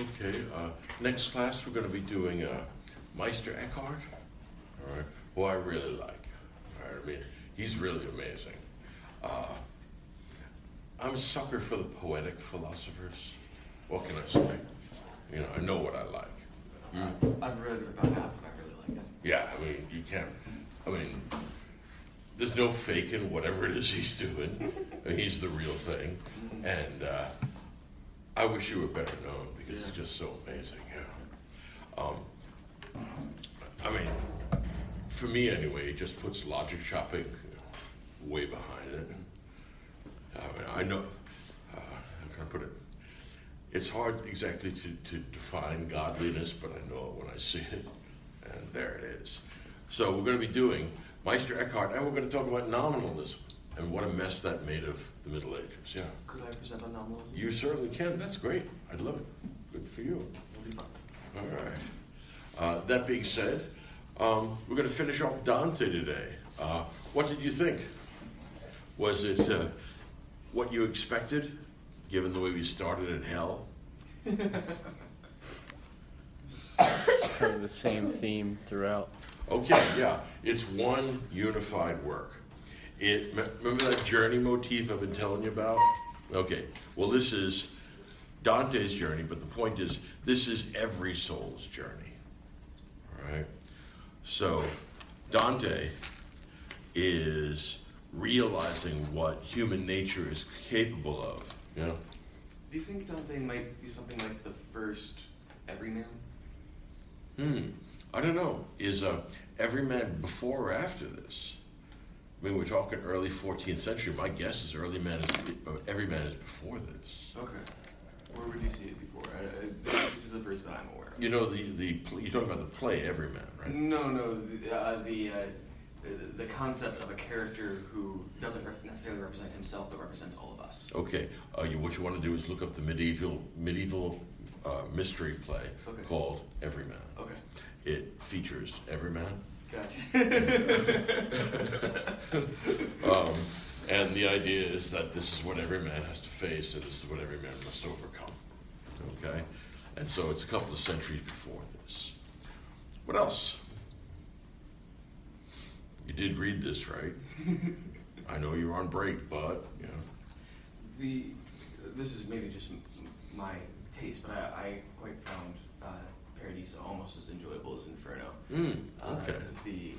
Okay, uh, next class we're going to be doing uh, Meister Eckhart. All right, who I really like. Right, I mean, he's really amazing. Uh, I'm a sucker for the poetic philosophers. What can I say? You know, I know what I like. You, I've read about half, and I really like it. Yeah, I mean, you can't. I mean, there's no faking whatever it is he's doing. I mean, he's the real thing, and uh, I wish you were better known because yeah. it's just so amazing. Yeah. Um, I mean, for me anyway, it just puts logic chopping way behind it. I mean, I know. Uh, how can I put it? It's hard exactly to, to define godliness, but I know it when I see it, and there it is. So we're going to be doing Meister Eckhart, and we're going to talk about nominalism and what a mess that made of the Middle Ages. Yeah. Could I present on nominalism? You certainly can. That's great. I'd love it. Good for you. It'll be fun. All right. Uh, that being said, um, we're going to finish off Dante today. Uh, what did you think? Was it uh, what you expected, given the way we started in hell? kind of the same theme throughout. Okay, yeah. It's one unified work. It remember that journey motif I've been telling you about? Okay. Well, this is Dante's journey, but the point is this is every soul's journey. All right. So Dante is realizing what human nature is capable of. You know? Do you think Dante might be something like the first everyman? Hmm. I don't know. Is uh, everyman before or after this? I mean, we're talking early 14th century. My guess is early man is uh, every man is before this. Okay. Where would you see it before? I, I, this is the first that I'm aware of. You know the the you're talking about the play Everyman, right? No, no. The uh, the, uh, the, the concept of a character who doesn't necessarily represent himself but represents all of us. Okay. Uh, you, what you want to do is look up the medieval medieval uh, mystery play okay. called Everyman. Okay. It features Everyman Gotcha. um, and the idea is that this is what every man has to face, and this is what every man must overcome. Okay? And so it's a couple of centuries before this. What else? You did read this, right? I know you're on break, but you know. The this is maybe just my taste, but I, I quite found uh, Paradiso almost as enjoyable as Inferno. Mm, okay. Uh, the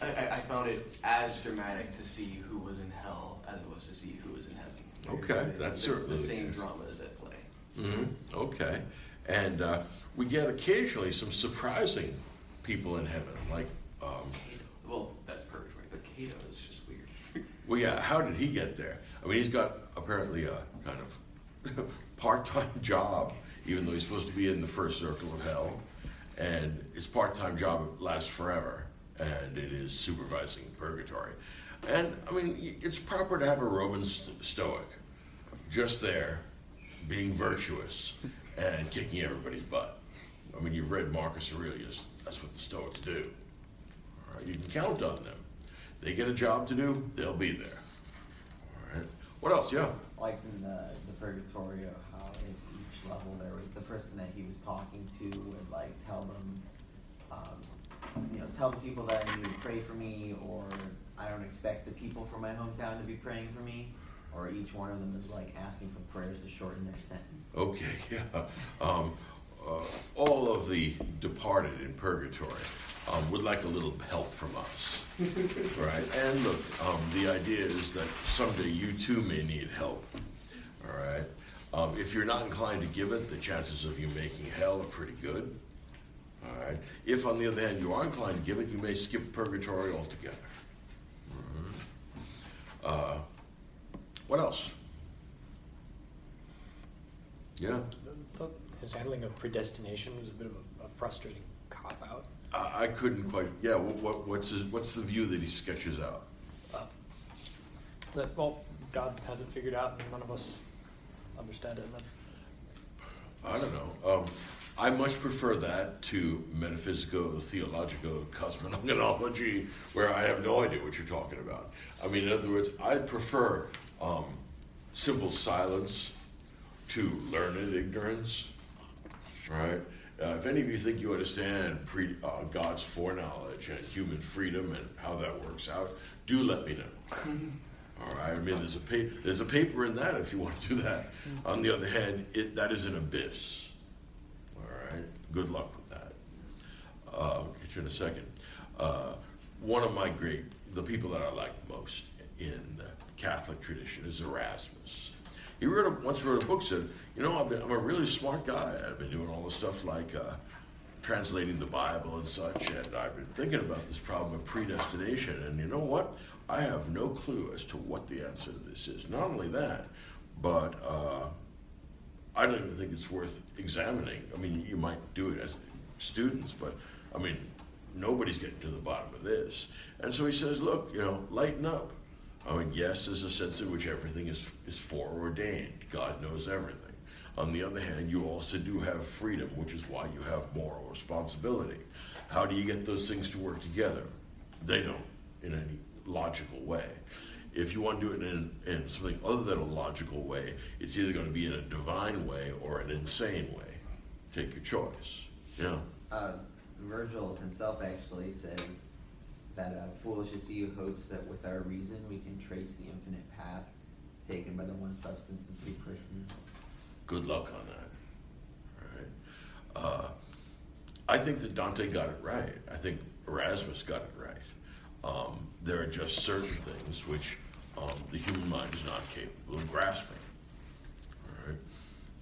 I, I, found it as dramatic to see who was in hell as it was to see who was in heaven. Okay, that's the, certainly the same drama is at play. Mm-hmm. Okay, and uh, we get occasionally some surprising people in heaven, like. Um, well, that's purgatory, but Cato is just weird. well, yeah. How did he get there? I mean, he's got apparently a kind of part-time job, even though he's supposed to be in the first circle of hell, and his part-time job lasts forever, and it is supervising purgatory. And I mean, it's proper to have a Roman st- Stoic just there, being virtuous and kicking everybody's butt. I mean, you've read Marcus Aurelius. That's what the Stoics do. You can count on them. They get a job to do, they'll be there. All right. What else? Yeah. Like in the, the Purgatorio, how at each level, there was the person that he was talking to would like tell them, you know, tell the people that I need to pray for me, or I don't expect the people from my hometown to be praying for me, or each one of them is like asking for prayers to shorten their sentence. Okay, yeah. Um, uh, all of the departed in purgatory um, would like a little help from us, right? And look, um, the idea is that someday you too may need help, all right? Um, if you're not inclined to give it, the chances of you making hell are pretty good. All right. If, on the other hand, you are inclined to give it, you may skip purgatory altogether. Mm-hmm. Uh, what else? Yeah. His handling of predestination was a bit of a, a frustrating cop out. I couldn't quite. Yeah. What, what, what's his, what's the view that he sketches out? Uh, that well, God hasn't figured out, and none of us understand it. I don't know. Um, I much prefer that to metaphysical, theological cosmogony, where I have no idea what you're talking about. I mean, in other words, I prefer um, simple silence to learned ignorance, right? Uh, if any of you think you understand pre, uh, God's foreknowledge and human freedom and how that works out, do let me know. All right. I mean, there's a pa- there's a paper in that if you want to do that. On the other hand, it, that is an abyss. Good luck with that. Uh, I'll get you in a second. Uh, one of my great, the people that I like most in the Catholic tradition is Erasmus. He wrote a, once wrote a book said, you know, been, I'm a really smart guy. I've been doing all this stuff like uh, translating the Bible and such, and I've been thinking about this problem of predestination. And you know what? I have no clue as to what the answer to this is. Not only that, but uh, I don't even think it's worth examining. I mean, you might do it as students, but I mean, nobody's getting to the bottom of this. And so he says, look, you know, lighten up. I mean, yes, there's a sense in which everything is, is foreordained. God knows everything. On the other hand, you also do have freedom, which is why you have moral responsibility. How do you get those things to work together? They don't in any logical way. If you want to do it in, in something other than a logical way, it's either going to be in a divine way or an insane way. Take your choice. Yeah. Uh, Virgil himself actually says that uh, foolish is he who hopes that with our reason we can trace the infinite path taken by the one substance in three persons. Good luck on that. All right. Uh, I think that Dante got it right. I think Erasmus got it right. Um, there are just certain things which um, the human mind is not capable of grasping. All right.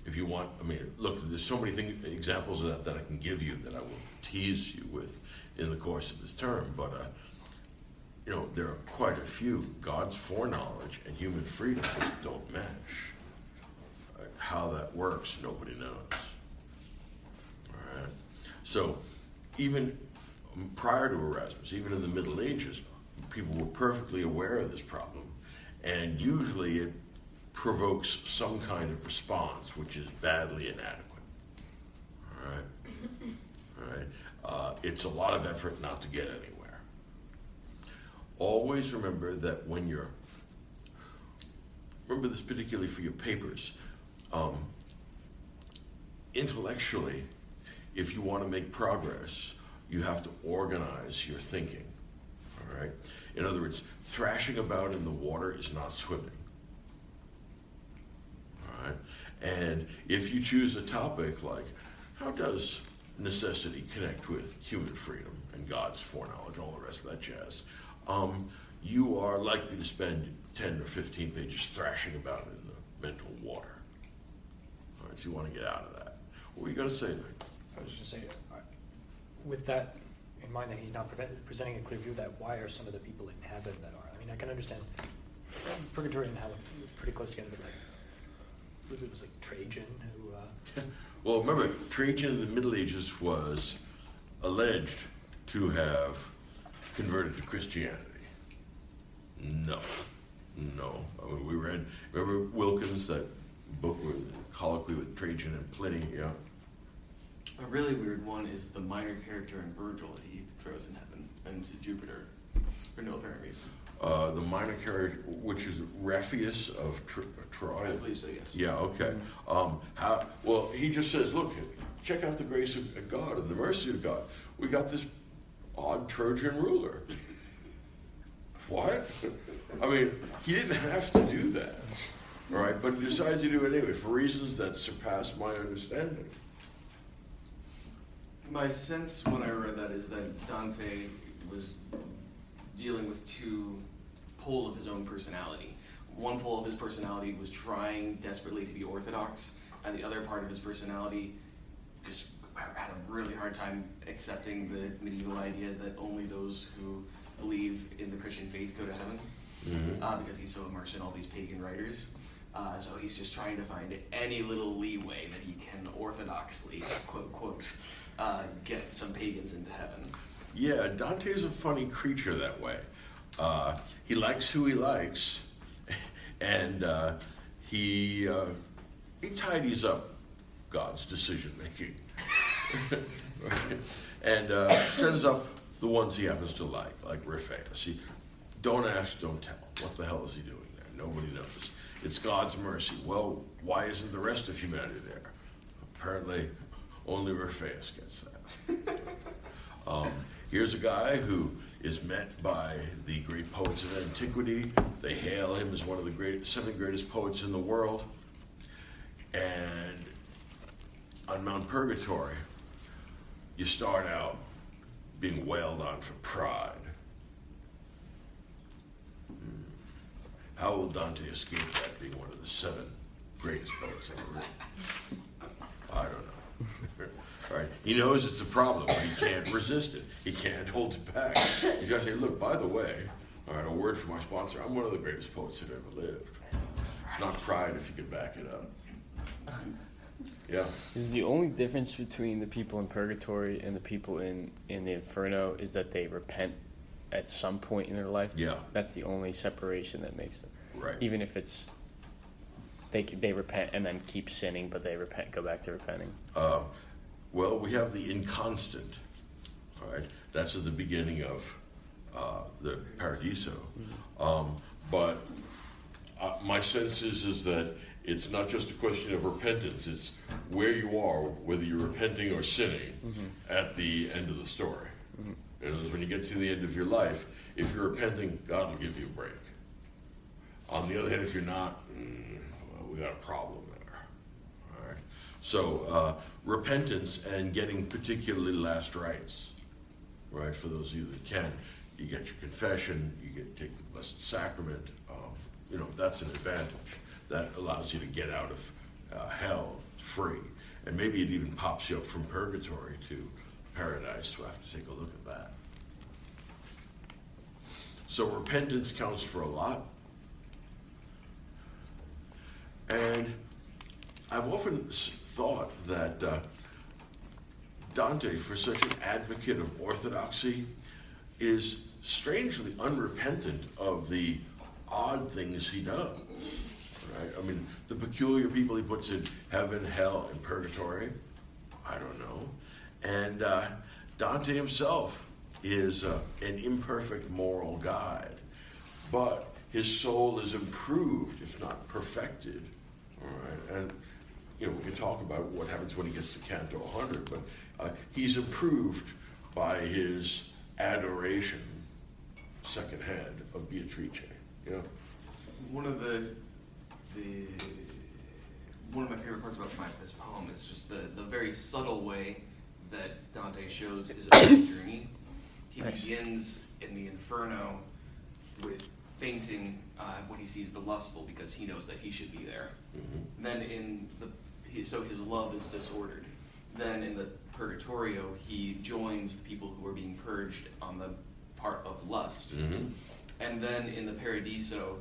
If you want, I mean, look, there's so many things, examples of that that I can give you that I will tease you with in the course of this term, but uh, you know, there are quite a few. God's foreknowledge and human freedom don't match. Uh, How that works, nobody knows. All right. So, even um, prior to Erasmus, even in the Middle Ages, people were perfectly aware of this problem, and usually it provokes some kind of response which is badly inadequate. All right. All right. Uh, it's a lot of effort not to get anywhere. Always remember that when you're remember this particularly for your papers. Um, intellectually, if you want to make progress, you have to organize your thinking. All right. In other words, thrashing about in the water is not swimming. All right. And if you choose a topic like how does necessity connect with human freedom and God's foreknowledge, all the rest of that jazz, um, you are likely to spend 10 or 15 pages thrashing about in the mental water. All right, so you want to get out of that. What were you going to say there? I was just saying, with that in mind, that he's not pre- presenting a clear view of that, why are some of the people in heaven that are? I mean, I can understand purgatory and hell pretty close together, but like, I believe it was like Trajan who. Uh, Well, remember, Trajan in the Middle Ages was alleged to have converted to Christianity. No, no. I mean, we read, remember Wilkins, that book with colloquy with Trajan and Pliny, yeah? A really weird one is the minor character in Virgil that he throws in heaven and to Jupiter for no apparent reason. Uh, the minor character, which is Riphaeus of Tr- Troy. I believe so, yes. Yeah, okay. Um, how, well, he just says, look, check out the grace of God and the mercy of God. We got this odd Trojan ruler. what? I mean, he didn't have to do that, all right? But he decided to do it anyway for reasons that surpass my understanding. My sense when I read that is that Dante was dealing with two poles of his own personality. One pole of his personality was trying desperately to be orthodox, and the other part of his personality just had a really hard time accepting the medieval idea that only those who believe in the Christian faith go to heaven, Mhm. uh, because he's so immersed in all these pagan writers. Uh, so he's just trying to find any little leeway that he can orthodoxly, quote, quote, uh, get some pagans into heaven. Yeah, Dante's a funny creature that way. Uh, he likes who he likes, and uh, he uh, he tidies up God's decision making, and uh, sends up the ones he happens to like, like Riphaeus. He, don't ask, don't tell. What the hell is he doing there? Nobody knows. it's God's mercy. Well, why isn't the rest of humanity there? Apparently, only Orpheus gets that. Um, here's a guy who is met by the great poets of antiquity. They hail him as one of the great, seven greatest poets in the world. And on Mount Purgatory, you start out being wailed on for pride. Hmm. How will Dante escape that being one of the seven greatest poets ever written? I don't know. Right. He knows it's a problem, but he can't resist it. He can't hold it back. He's got to say, look, by the way, all right, a word from my sponsor, I'm one of the greatest poets that ever lived. It's not pride if you can back it up. Yeah. Is the only difference between the people in purgatory and the people in in the inferno is that they repent at some point in their life? Yeah. That's the only separation that makes them. Right. Even if it's they they repent and then keep sinning, but they repent, go back to repenting. Uh, well, we have the inconstant. All right, that's at the beginning of uh, the Paradiso. Um, but uh, my sense is is that it's not just a question of repentance; it's where you are, whether you're repenting or sinning, at the end of the story. Words, when you get to the end of your life, if you're repenting, God will give you a break. On the other hand, if you're not, mm, well, we got a problem there. All right. So uh, repentance and getting particularly last rites, right? For those of you that can, you get your confession, you get take the blessed sacrament. Um, you know that's an advantage. That allows you to get out of uh, hell free, and maybe it even pops you up from purgatory to paradise. We'll have to take a look at that. So repentance counts for a lot. And I've often thought that uh, Dante, for such an advocate of orthodoxy, is strangely unrepentant of the odd things he does. Right? I mean, the peculiar people he puts in heaven, hell, and purgatory. I don't know. And uh, Dante himself is uh, an imperfect moral guide, but his soul is improved, if not perfected. All right, and you know we can talk about what happens when he gets to Canto 100, but uh, he's improved by his adoration, secondhand, of Beatrice. You know, One of the the one of my favorite parts about my, this poem is just the, the very subtle way that Dante shows his own journey. He Nice. begins in the Inferno with fainting uh, when he sees the lustful because he knows that he should be there. Mhm. Then in the he, so his love is disordered. Then in the Purgatorio he joins the people who are being purged on the part of lust. Mhm. And then in the Paradiso,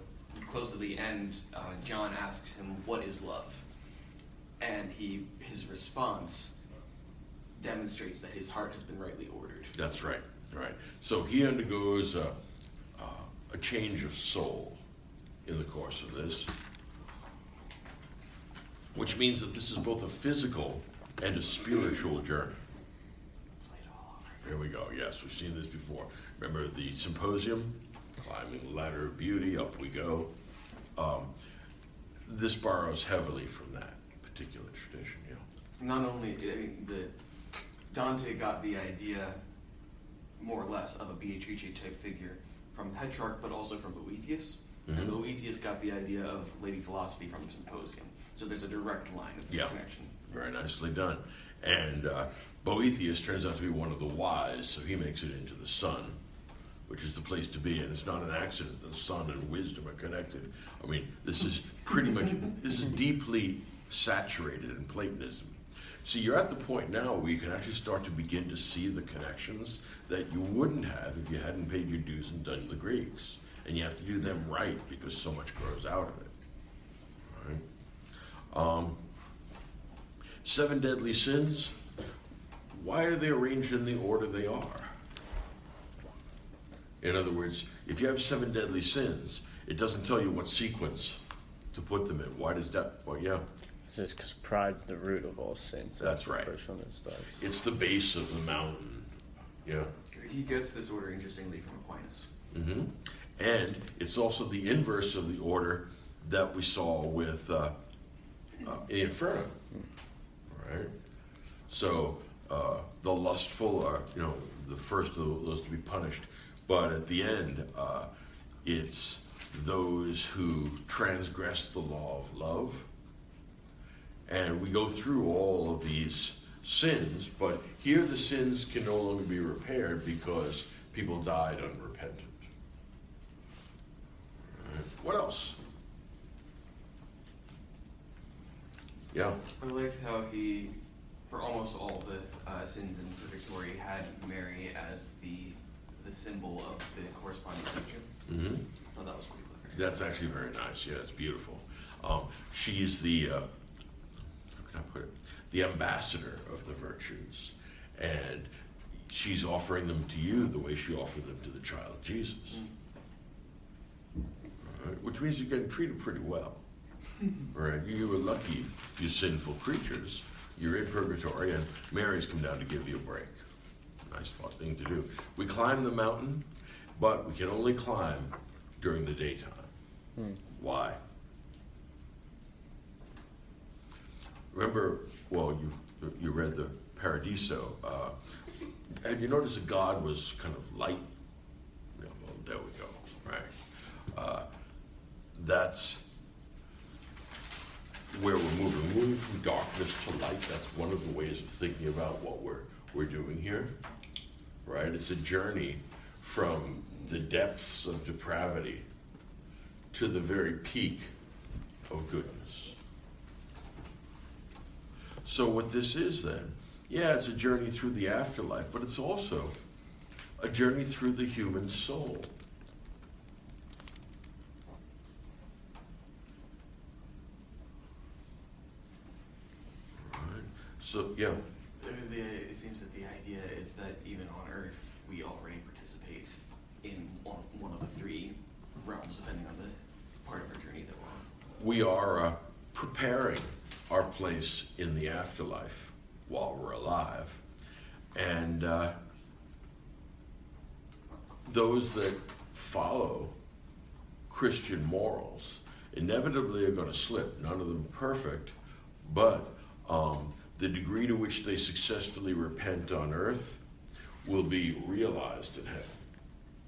close to the end, uh, John asks him, "What is love?" And he his response demonstrates that his heart has been rightly ordered. That's right. Right. So he undergoes a, uh, a change of soul in the course of this, which means that this is both a physical and a spiritual journey. Here we go. Yes, we've seen this before. Remember the symposium? Climbing the ladder of beauty, up we go. Um, this borrows heavily from that particular tradition. Yeah. Not only I mean, the Dante got the idea, more or less, of a Beatrice type figure from Petrarch, but also from Boethius. And Mhm. Boethius got the idea of Lady Philosophy from the Symposium. So there's a direct line of this Yeah. connection. Very nicely done. And uh, Boethius turns out to be one of the wise, so he makes it into the sun, which is the place to be. And it's not an accident. The sun and wisdom are connected. I mean, this is pretty much, this is deeply saturated in Platonism. See, you're at the point now where you can actually start to begin to see the connections that you wouldn't have if you hadn't paid your dues and done the Greeks. And you have to do them right because so much grows out of it. All right? Um, Seven deadly sins. Why are they arranged in the order they are? In other words, if you have seven deadly sins, it doesn't tell you what sequence to put them in. Why does that? Well, yeah, It's just because pride's the root of all sins. So That's the right. First one that starts. it's the base of the mountain. Yeah. He gets this order, interestingly, from Aquinas. hmm And it's also the inverse of the order that we saw with uh, uh, Inferno, right? So uh, the lustful are, you know, the first of those to be punished, but at the end, uh, it's those who transgress the law of love. And we go through all of these sins, but here the sins can no longer be repaired because people died unrepentant. Right. What else? Yeah. I like how he, for almost all the uh, sins in Purgatory, had Mary as the the symbol of the corresponding future. Mm-hmm. I thought that was pretty clever. That's actually very nice. Yeah, it's beautiful. Um, she's the, uh, how can I put it? The ambassador of the virtues. And she's offering them to you the way she offered them to the child Jesus. All right, Which means you're getting treated pretty well. Right? You were lucky, you sinful creatures. You're in purgatory, and Mary's come down to give you a break. Nice thought thing to do. We climb the mountain, but we can only climb during the daytime. Why? Remember, well, you you read the Paradiso, uh, and you notice that God was kind of light. Yeah, well, there we go. Right. Uh, that's where we're moving. Moving from darkness to light. That's one of the ways of thinking about what we're we're doing here. Right? It's a journey from the depths of depravity to the very peak of goodness. So what this is then, yeah, it's a journey through the afterlife, but it's also a journey through the human soul. Right. So yeah, The, the, it seems that the idea is that even on Earth, we already participate in one, one of the three realms, depending on the part of our journey that we're on. we are uh, preparing our place in the afterlife while we're alive. And uh, those that follow Christian morals inevitably are going to slip. None of them perfect, but um, the degree to which they successfully repent on earth will be realized in heaven.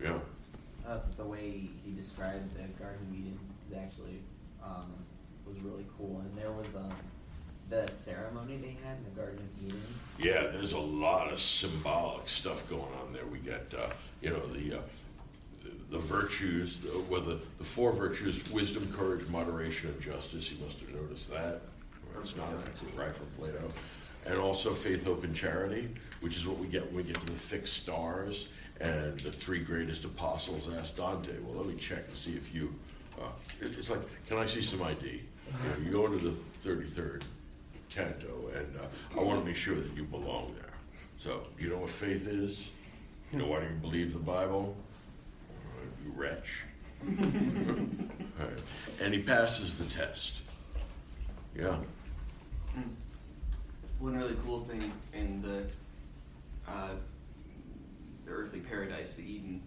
Yeah. Uh, the way he described the Garden of Eden is actually um, was really cool, and there was um, the ceremony they had in the Garden of Eden. Yeah, there's a lot of symbolic stuff going on there. We get, uh, you know, the uh, the virtues, the, well, the, the four virtues: wisdom, courage, moderation, and justice. You must have noticed that. It's not right from Plato. And also faith, hope, and charity, which is what we get when we get to the fixed stars. And the three greatest apostles asked Dante, "Well, let me check and see if you." Uh, it's like, can I see some ID? You, know, you go into the thirty-third canto, and uh, I want to make sure that you belong there. So, you know what faith is? You know why do you believe the Bible? Uh, you wretch. And he passes the test. Yeah. One really cool thing in the uh, the earthly paradise, the Eden,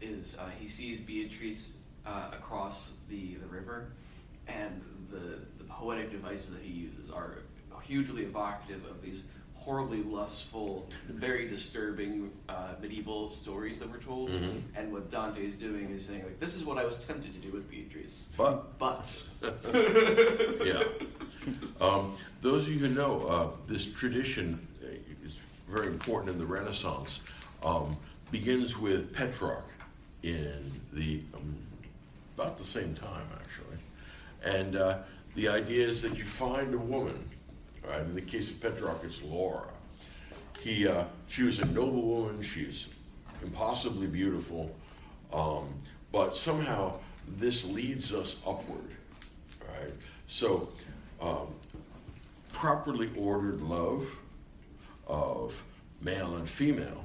is uh, he sees Beatrice uh, across the, the river, and the the poetic devices that he uses are hugely evocative of these horribly lustful, very disturbing uh, medieval stories that were told. Mhm. And what Dante is doing is saying like, "This is what I was tempted to do with Beatrice, But but." yeah. Um, those of you who know, uh, this tradition uh, is very important in the Renaissance. Um, begins with Petrarch in the um, about the same time, actually, and uh, the idea is that you find a woman. Right? In the case of Petrarch, it's Laura. He, uh, she was a noble woman. She's impossibly beautiful, um, but somehow this leads us upward. Right? So, um, properly ordered love of male and female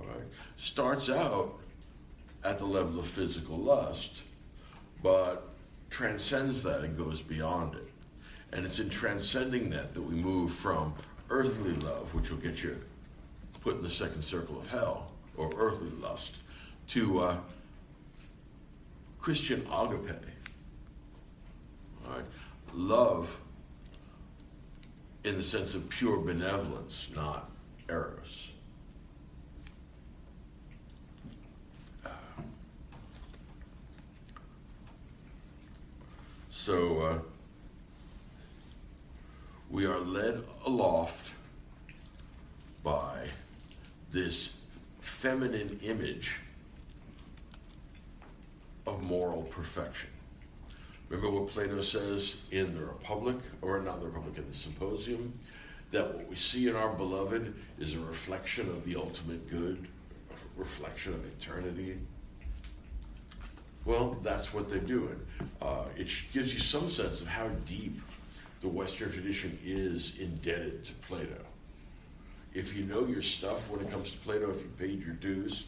right, starts out at the level of physical lust, but transcends that and goes beyond it. And it's in transcending that that we move from earthly love, which will get you put in the second circle of hell, or earthly lust, to uh, Christian agape? Love in the sense of pure benevolence, not eros. So uh, we are led aloft by this feminine image of moral perfection. Remember what Plato says in the Republic, or not the Republic, in the Symposium, that what we see in our beloved is a reflection of the ultimate good, a reflection of eternity. Well, that's what they're doing. Uh, it gives you some sense of how deep the Western tradition is indebted to Plato. If you know your stuff when it comes to Plato, if you paid your dues,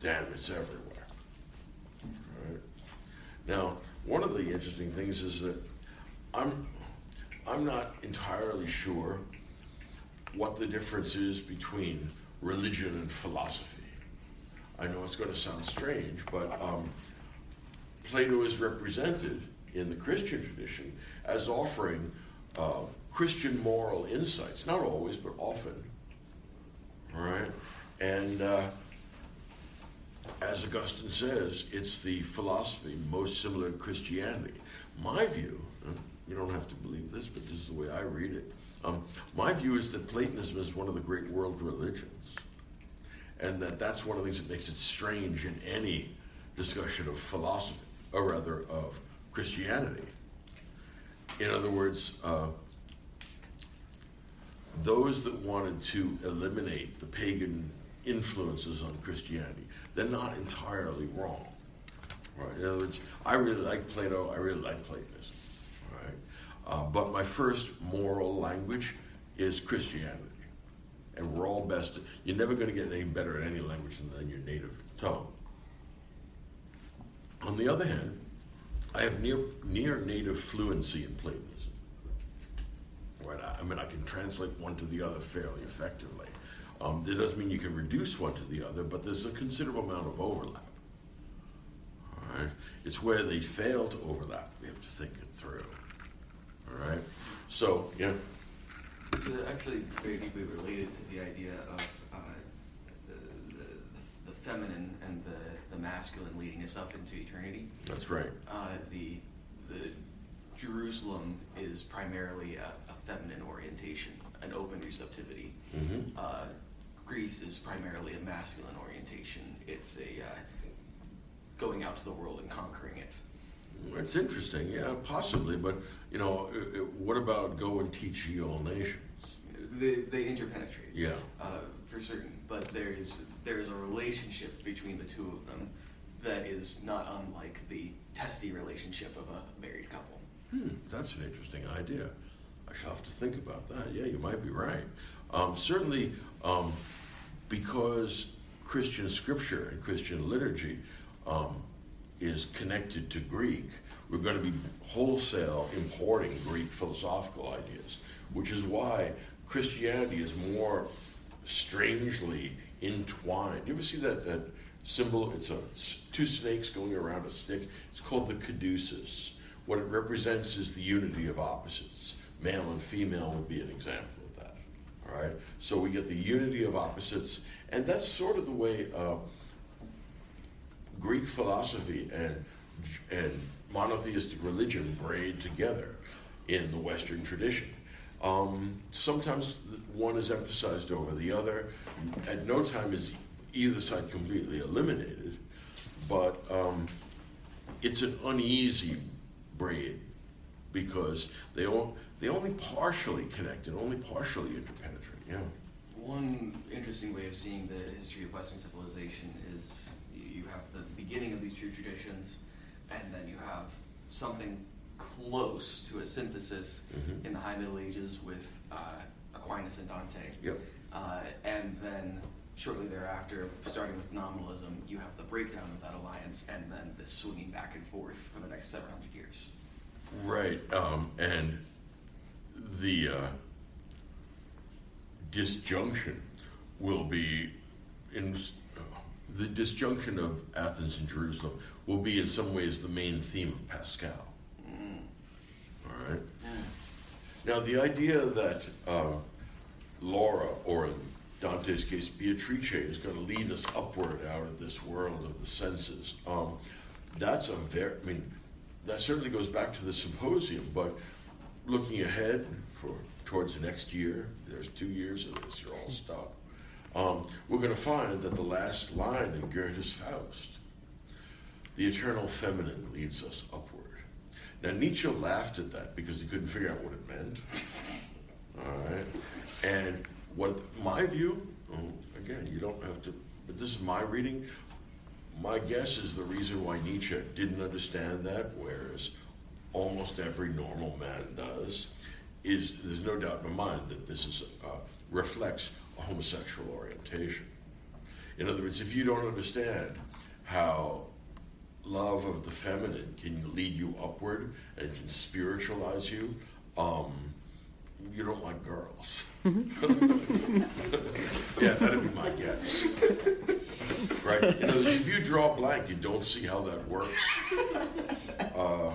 damn, it's everywhere. Right? Now, one of the interesting things is that I'm, I'm not entirely sure what the difference is between religion and philosophy. I know it's going to sound strange, but um, Plato is represented in the Christian tradition as offering uh, Christian moral insights, not always, but often. All right? And uh, as Augustine says, it's the philosophy most similar to Christianity. My view, uh, you don't have to believe this, but this is the way I read it. Um, my view is that Platonism is one of the great world religions, and that that's one of the things that makes it strange in any discussion of philosophy, or rather of Christianity. In other words, uh, those that wanted to eliminate the pagan influences on Christianity, they're not entirely wrong. Right? In other words, I really like Plato, I really like Platonism. Right? Uh, but my first moral language is Christianity. And we're all best, you're never going to get any better at any language than your native tongue. On the other hand, I have near, near native fluency in Platonism. Right? I, I mean, I can translate one to the other fairly effectively. Um, that doesn't mean you can reduce one to the other, but there's a considerable amount of overlap. All right? It's where they fail to overlap. We have to think it through. All right? So, yeah. So actually very deeply related to the idea of uh, the, the, the feminine and the, the masculine leading us up into eternity. That's right. Uh, the, the Jerusalem is primarily a, a feminine orientation, an open receptivity. Mhm. Uh, Greece is primarily a masculine orientation. It's a uh, going out to the world and conquering it. It's interesting, yeah, possibly, but you know, i- i- what about go and teach ye all nations? They, they interpenetrate. Yeah. uh, for certain. But there is there is a relationship between the two of them that is not unlike the testy relationship of a married couple. Hmm, that's an interesting idea. I shall have to think about that. Yeah, you might be right. Um, certainly, um, because Christian scripture and Christian liturgy um, is connected to Greek, we're going to be wholesale importing Greek philosophical ideas, which is why Christianity is more strangely entwined. You ever see that, that symbol? It's a two snakes going around a stick. It's called the caduceus. What it represents is the unity of opposites. Male and female would be an example of that. All right. So we get the unity of opposites, and that's sort of the way uh, Greek philosophy and and monotheistic religion braid together in the Western tradition. Um, sometimes one is emphasized over the other. At no time is either side completely eliminated, but um, it's an uneasy braid because they all they only partially connected, only partially interpenetrate. Yeah. One interesting way of seeing the history of Western civilization is you have the beginning of these two traditions, and then you have something close to a synthesis Mhm. in the High Middle Ages with uh, Aquinas and Dante. Yep. Uh, and then shortly thereafter, starting with nominalism, you have the breakdown of that alliance, and then this swinging back and forth for the next 700 years. Right, um, and the uh, disjunction will be in uh, the disjunction of Athens and Jerusalem will be in some ways the main theme of Pascal. Alright. Now, the idea that uh, Laura, or in Dante's case, Beatrice, is going to lead us upward out of this world of the senses, um, that's a very, I mean, that certainly goes back to the symposium, but looking ahead for towards the next year, there's two years of this, you're all stuck. Um, we're going to find that the last line in Goethe's Faust, the eternal feminine leads us upward. Now, Nietzsche laughed at that because he couldn't figure out what it meant. All right. And what my view, oh, again, you don't have to, but this is my reading. My guess is the reason why Nietzsche didn't understand that, whereas almost every normal man does, is there's no doubt in my mind that this is uh, reflects a homosexual orientation. In other words, if you don't understand how love of the feminine can lead you upward and can spiritualize you, um, you don't like girls. yeah, that'd be my guess. Right? You know, if you draw a blank, you don't see how that works. Uh,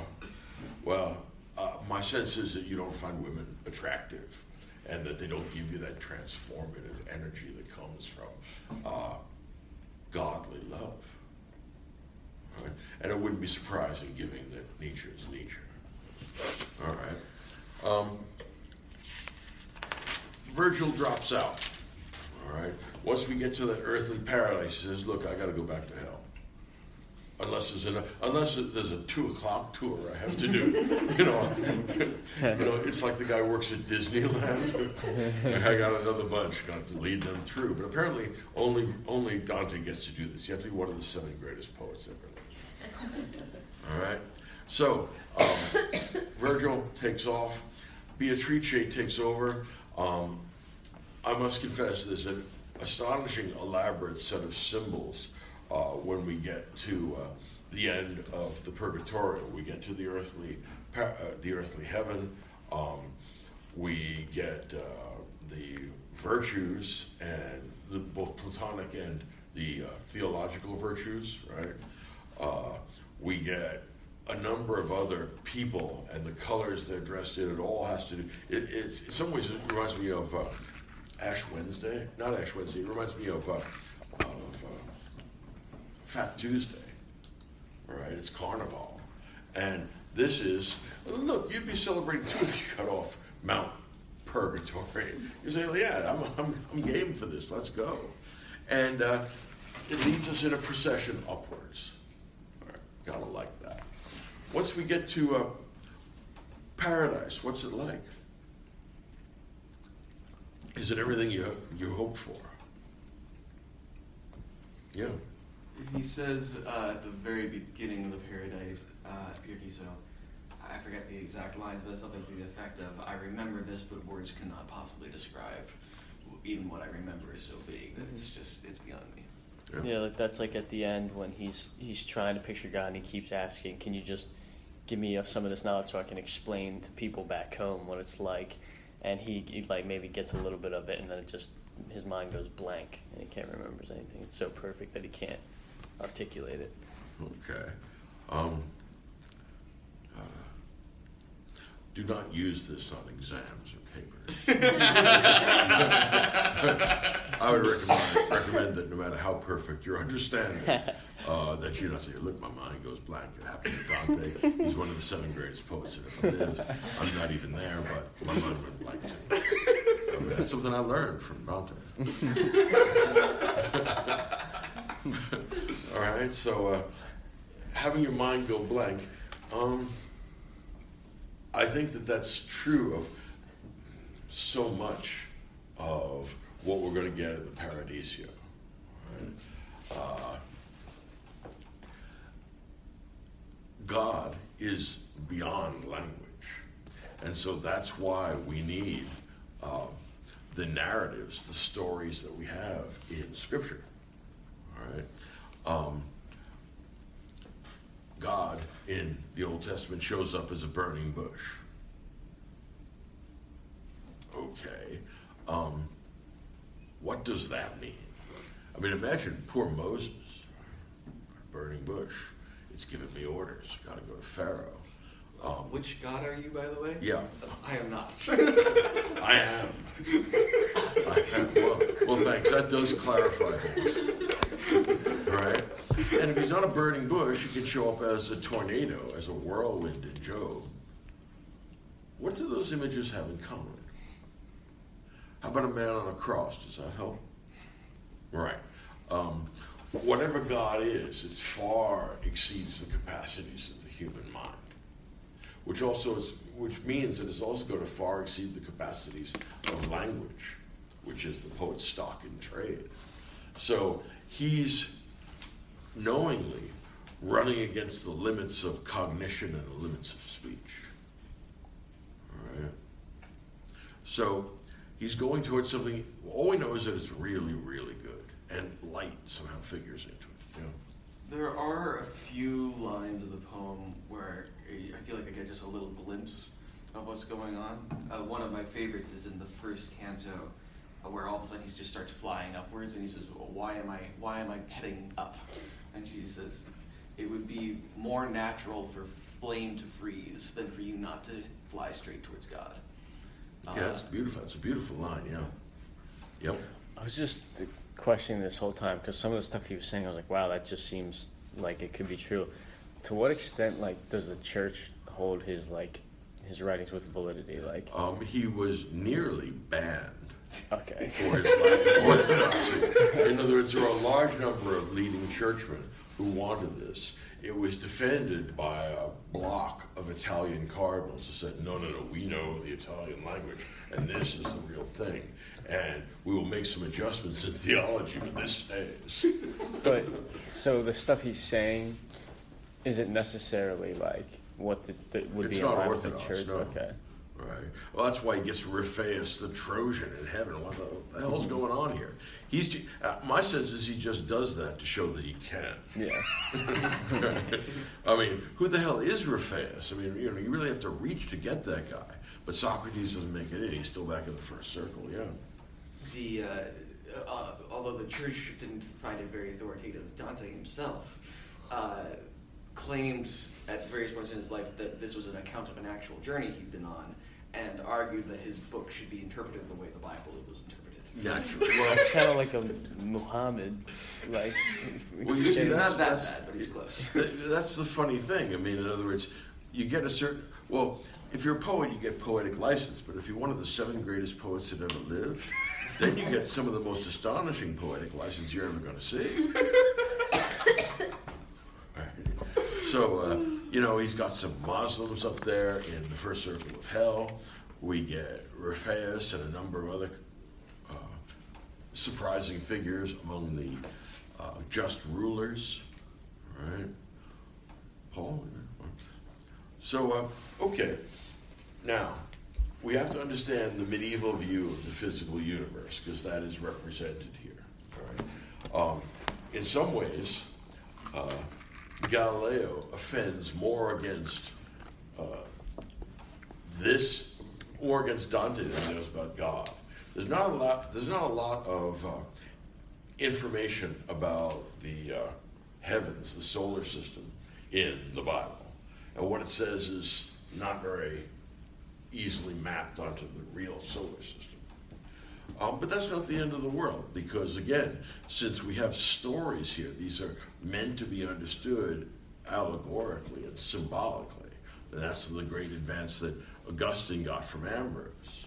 well, uh, my sense is that you don't find women attractive and that they don't give you that transformative energy that comes from uh, godly love. Right? And it wouldn't be surprising given that Nietzsche is Nietzsche. All right. Um, Virgil drops out. All right. Once we get to that earthly paradise, he says, "Look, I got to go back to hell." Unless there's an unless there's a two o'clock tour I have to do, you know, you know, it's like the guy works at Disneyland. I got another bunch, got to lead them through. But apparently, only only Dante gets to do this. You have to be one of the seven greatest poets ever. All right. So um, Virgil takes off. Beatrice takes over. Um, I must confess, there's an astonishing, elaborate set of symbols uh, when we get to uh, the end of the Purgatorio. We get to the earthly, uh, the earthly heaven. Um, we get uh, the virtues and the, both Platonic and the uh, theological virtues, right? Uh, we get a number of other people and the colors they're dressed in. It all has to do. It, it's in some ways it reminds me of uh, Ash Wednesday. Not Ash Wednesday. It reminds me of, uh, of uh, Fat Tuesday. Right, it's Carnival, and this is look. You'd be celebrating too if you cut off Mount Purgatory. You say, yeah, I'm, I'm, I'm game for this. Let's go, and uh, it leads us in a procession upwards. Right, gotta like that. Once we get to uh, paradise, what's it like? Is it everything you you hoped for? Yeah. He says uh, at the very beginning of the Paradise uh, Paradiso, I forget the exact lines, but it's something to the effect of, "I remember this, but words cannot possibly describe. Even what I remember is so vague that it's just it's beyond me." Yeah, like that's like at the end when he's he's trying to picture God and he keeps asking, "Can you just give me some of this knowledge so I can explain to people back home what it's like?" And he, he like maybe gets a little bit of it, and then it just his mind goes blank and he can't remember anything. It's so perfect that he can't articulate it. Okay. Um, uh, do not use this on exams or papers. I would recommend, recommend that no matter how perfect your understanding, uh, that you don't say, look, my mind goes blank. It happened to Dante. He's one of the seven greatest poets that ever lived. I'm not even there, but my mind went blank too. I mean, that's something I learned from Dante. All right, so uh, having your mind go blank, um, I think that that's true of so much of what we're going to get in the Paradiso. Right? Uh, God is beyond language. And so that's why we need uh, the narratives, the stories that we have in Scripture. All right? Um, God in the Old Testament shows up as a burning bush. Okay. Um, what does that mean? I mean, imagine poor Moses, burning bush. It's giving me orders. Got to go to Pharaoh. Um, Which god are you, by the way? Yeah. I am not. I am. I am. Well, well, thanks. That does clarify things. All right? And if he's not a burning bush, he can show up as a tornado, as a whirlwind in Job. What do those images have in common? How about a man on a cross? Does that help? Right. Um, whatever God is, it far exceeds the capacities of the human mind which also is, which means that it's also going to far exceed the capacities of language, which is the poet's stock in trade. So he's knowingly running against the limits of cognition and the limits of speech. All right. So he's going towards something. All we know is that it's really, really and light somehow figures into it. You know? There are a few lines of the poem where I feel like I get just a little glimpse of what's going on. Uh, one of my favorites is in the first canto, uh, where all of a sudden he just starts flying upwards, and he says, well, "Why am I? Why am I heading up?" And she says, "It would be more natural for flame to freeze than for you not to fly straight towards God." Uh, Yeah, that's beautiful. It's a beautiful line. Yeah. Yep. I was just questioning this whole time because some of the stuff he was saying, I was like, wow, that just seems like it could be true. To what extent, like, does the church hold his like his writings with validity? Like, Um, he was nearly banned okay, for his orthodoxy. In other words, there were a large number of leading churchmen who wanted this. It was defended by a block of Italian cardinals who said, no, no, no, we know the Italian language, and this is the real thing. And we will make some adjustments in theology, but this stays. but so the stuff he's saying isn't necessarily like what the, the would It's be in not line with the orthodox, church. no. Okay, Right. Well, that's why he gets Riphaeus the Trojan in heaven. What the, the hell's going on here? He's uh, my sense is he just does that to show that he can. yeah. I mean, who the hell is Riphaeus? I mean, you know, you really have to reach to get that guy. But Socrates doesn't make it in. He's still back in the first circle. Yeah. the uh, uh, although the church didn't find it very authoritative, Dante himself uh, claimed at various points in his life that this was an account of an actual journey he'd been on, and argued that his book should be interpreted the way the Bible was interpreted. Naturally. Well, it's kind of like a Muhammad, like. Well, could you say see, It's that- not that that's- bad, but he's close. That's the funny thing. I mean, in other words, you get a certain. Well, if you're a poet, you get poetic license. But if you're one of the seven greatest poets that ever lived, then you get some of the most astonishing poetic license you're ever going to see. So, uh, you know, he's got some Muslims up there in the first circle of hell. We get Riphaeus and a number of other surprising figures among the uh, just rulers. Right? Paul? So, uh, okay. Now, we have to understand the medieval view of the physical universe because that is represented here. Um, in some ways, uh, Galileo offends more against uh, this or against Dante than he does about God. There's not a lot. There's not a lot of uh, information about the uh, heavens, the solar system, in the Bible, and what it says is not very easily mapped onto the real solar system. Um, but that's not the end of the world because, again, since we have stories here, these are meant to be understood allegorically and symbolically. And that's the great advance that Augustine got from Ambrose.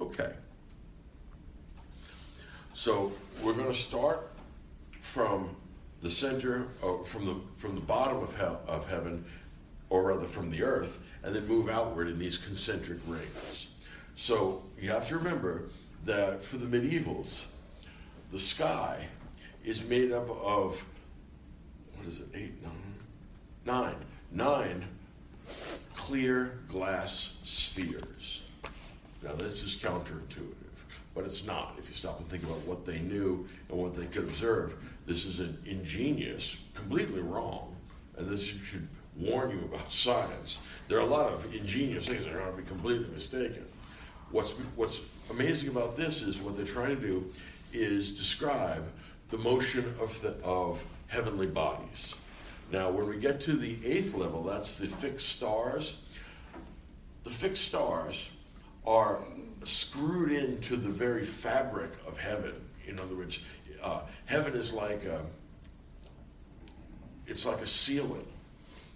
Okay. So we're going to start from the center, of, from the from the bottom of of heaven, or rather from the earth, and then move outward in these concentric rings. So you have to remember that for the medievals, the sky is made up of what is it? Eight, nine, nine, nine clear glass spheres. Now this is counterintuitive, but it's not if you stop and think about what they knew and what they could observe. This is an ingenious, completely wrong, and this should warn you about science. There are a lot of ingenious things that are going to be completely mistaken. What's what's amazing about this is what they're trying to do is describe the motion of the of heavenly bodies. Now, when we get to the eighth level, that's the fixed stars. The fixed stars are screwed into the very fabric of heaven. In other words, uh, heaven is like a, it's like a ceiling,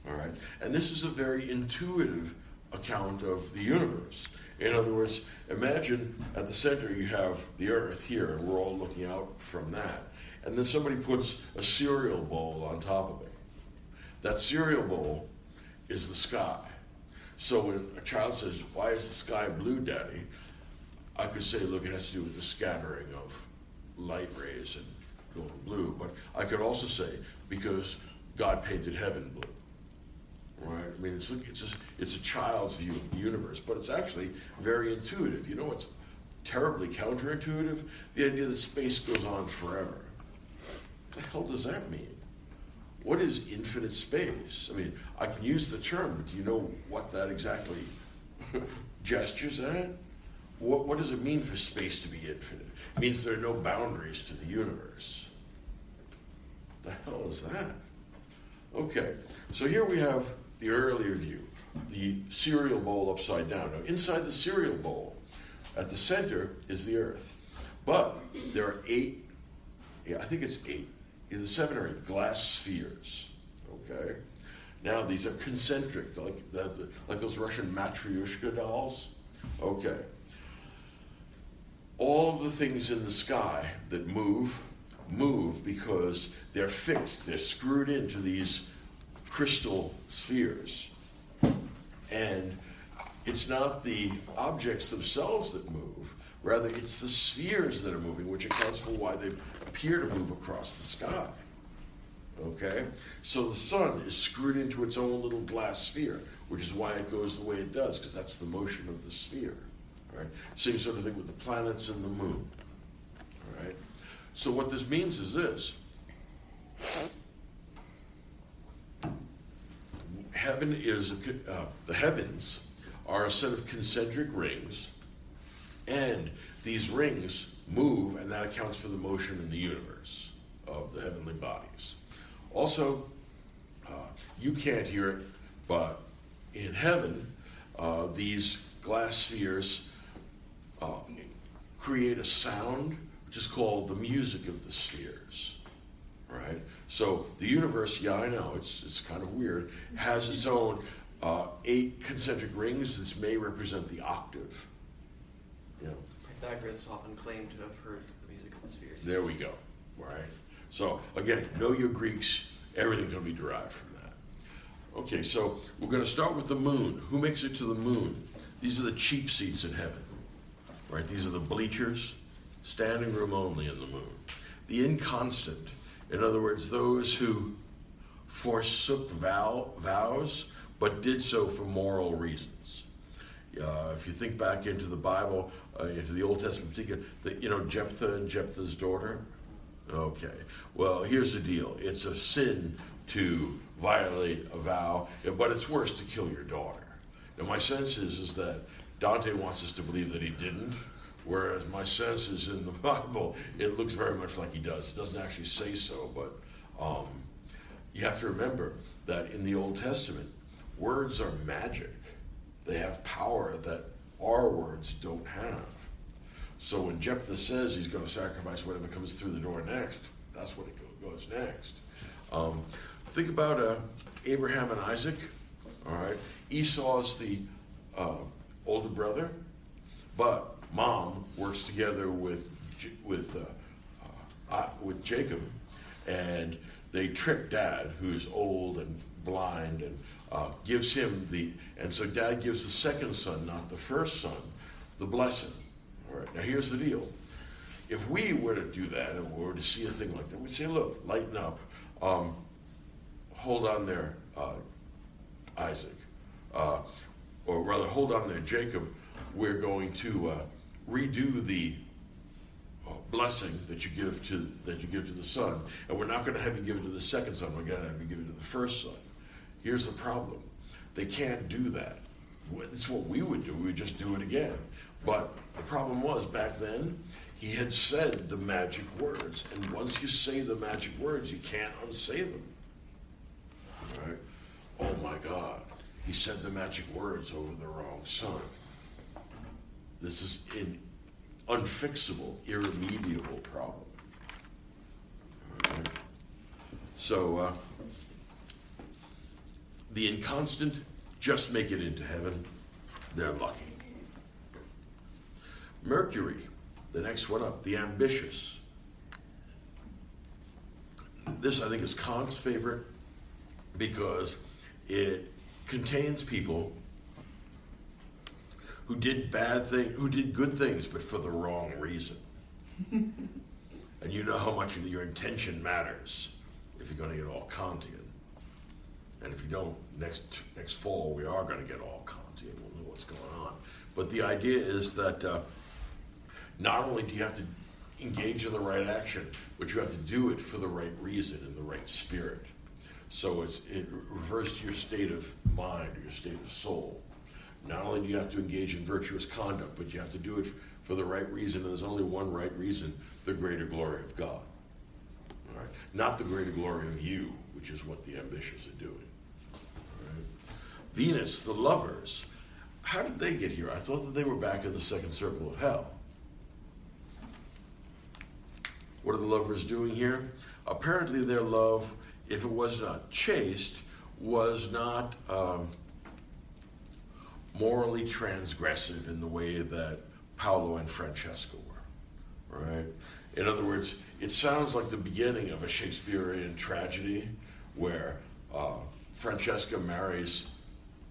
all right. And this is a very intuitive account of the universe. In other words, imagine at the center you have the Earth here, and we're all looking out from that. And then somebody puts a cereal bowl on top of it. That cereal bowl is the sky. So when a child says, Why is the sky blue, Daddy? I could say, Look, it has to do with the scattering of light rays and going blue. But I could also say, Because God painted heaven blue. Right? I mean, it's, it's, a, it's a child's view of the universe, but it's actually very intuitive. You know what's terribly counterintuitive? The idea that space goes on forever. What the hell does that mean? What is infinite space? I mean, I can use the term, but do you know what that exactly gestures at? What, what does it mean for space to be infinite? It means there are no boundaries to the universe. The hell is that? Okay, so here we have the earlier view, the cereal bowl upside down. Now, inside the cereal bowl, at the center is the earth. But there are eight, yeah, I think it's eight, either seven or eight glass spheres. Okay? Now, these are concentric, like, like those Russian Matryoshka dolls. Okay. All the things in the sky that move, move because they're fixed, they're screwed into these crystal spheres. And it's not the objects themselves that move, rather, it's the spheres that are moving, which accounts for why they appear to move across the sky. Okay? So the sun is screwed into its own little glass sphere, which is why it goes the way it does, because that's the motion of the sphere. Right? Same sort of thing with the planets and the moon. All right? So what this means is this heaven is uh, the heavens are a set of concentric rings, and these rings move, and that accounts for the motion in the universe of the heavenly bodies. Also, uh, you can't hear it, but in heaven, uh, these glass spheres uh, create a sound which is called the music of the spheres, right? So the universe, yeah, I know, it's, it's kind of weird, has its own uh, eight concentric rings. This may represent the octave. You know. Pythagoras often claimed to have heard the music of the spheres. There we go. Right. So again, know your Greeks. Everything's going to be derived from that. Okay, so we're going to start with the moon. Who makes it to the moon? These are the cheap seats in heaven. Right. These are the bleachers, standing room only in the moon. The inconstant in other words, those who forsook vow, vows but did so for moral reasons. Uh, if you think back into the Bible, uh, into the Old Testament, particular, the, you know Jephthah and Jephthah's daughter. Okay, well here's the deal: it's a sin to violate a vow, but it's worse to kill your daughter. Now my sense is is that Dante wants us to believe that he didn't, Whereas my sense is in the Bible, it looks very much like he does. It doesn't actually say so, but um, you have to remember that in the Old Testament, words are magic. They have power that our words don't have. So when Jephthah says he's going to sacrifice whatever comes through the door next, that's what it goes next. Um, think about uh, Abraham and Isaac. All right, Esau's the uh, older brother, but mom works together with with uh, uh, with Jacob, and they trick dad, who's old and blind, and uh, gives him the and so dad gives the second son, not the first son, the blessing. All right. Now here's the deal: if we were to do that and we were to see a thing like that, we'd say, "Look, lighten up, um, hold on there, uh, Isaac, uh, or rather, hold on there, Jacob. We're going to." Uh, redo the uh, blessing that you give to that you give to the son, and we're not going to have you give it to the second son. We're going to have you give it to the first son. Here's the problem: they can't do that. It's what we would do. We would just do it again. But the problem was back then, he had said the magic words, and once you say the magic words, you can't unsay them. Right? Oh my God, he said the magic words over the wrong son. This is an unfixable, irremediable problem. Right? So, uh, the inconstant just make it into heaven. They're lucky. Mercury, the next one up, the ambitious. This, I think, is Kant's favorite because it contains people who did bad things, who did good things, but for the wrong reason. and you know how much your intention matters if you're going to get all Kantian. And if you don't, next next fall we are going to get all Kantian. We'll know what's going on. But the idea is that uh, not only do you have to engage in the right action, but you have to do it for the right reason in the right spirit. So it's, it refers to your state of mind your state of soul. Not only do you have to engage in virtuous conduct, but you have to do it for the right reason, and there's only one right reason the greater glory of God. All right? Not the greater glory of you, which is what the ambitious are doing. Venus, the lovers, how did they get here? I thought that they were back in the second circle of hell. What are the lovers doing here? Apparently, their love, if it was not chaste, was not um, morally transgressive in the way that Paolo and Francesca were. Right? In other words, it sounds like the beginning of a Shakespearean tragedy where uh, Francesca marries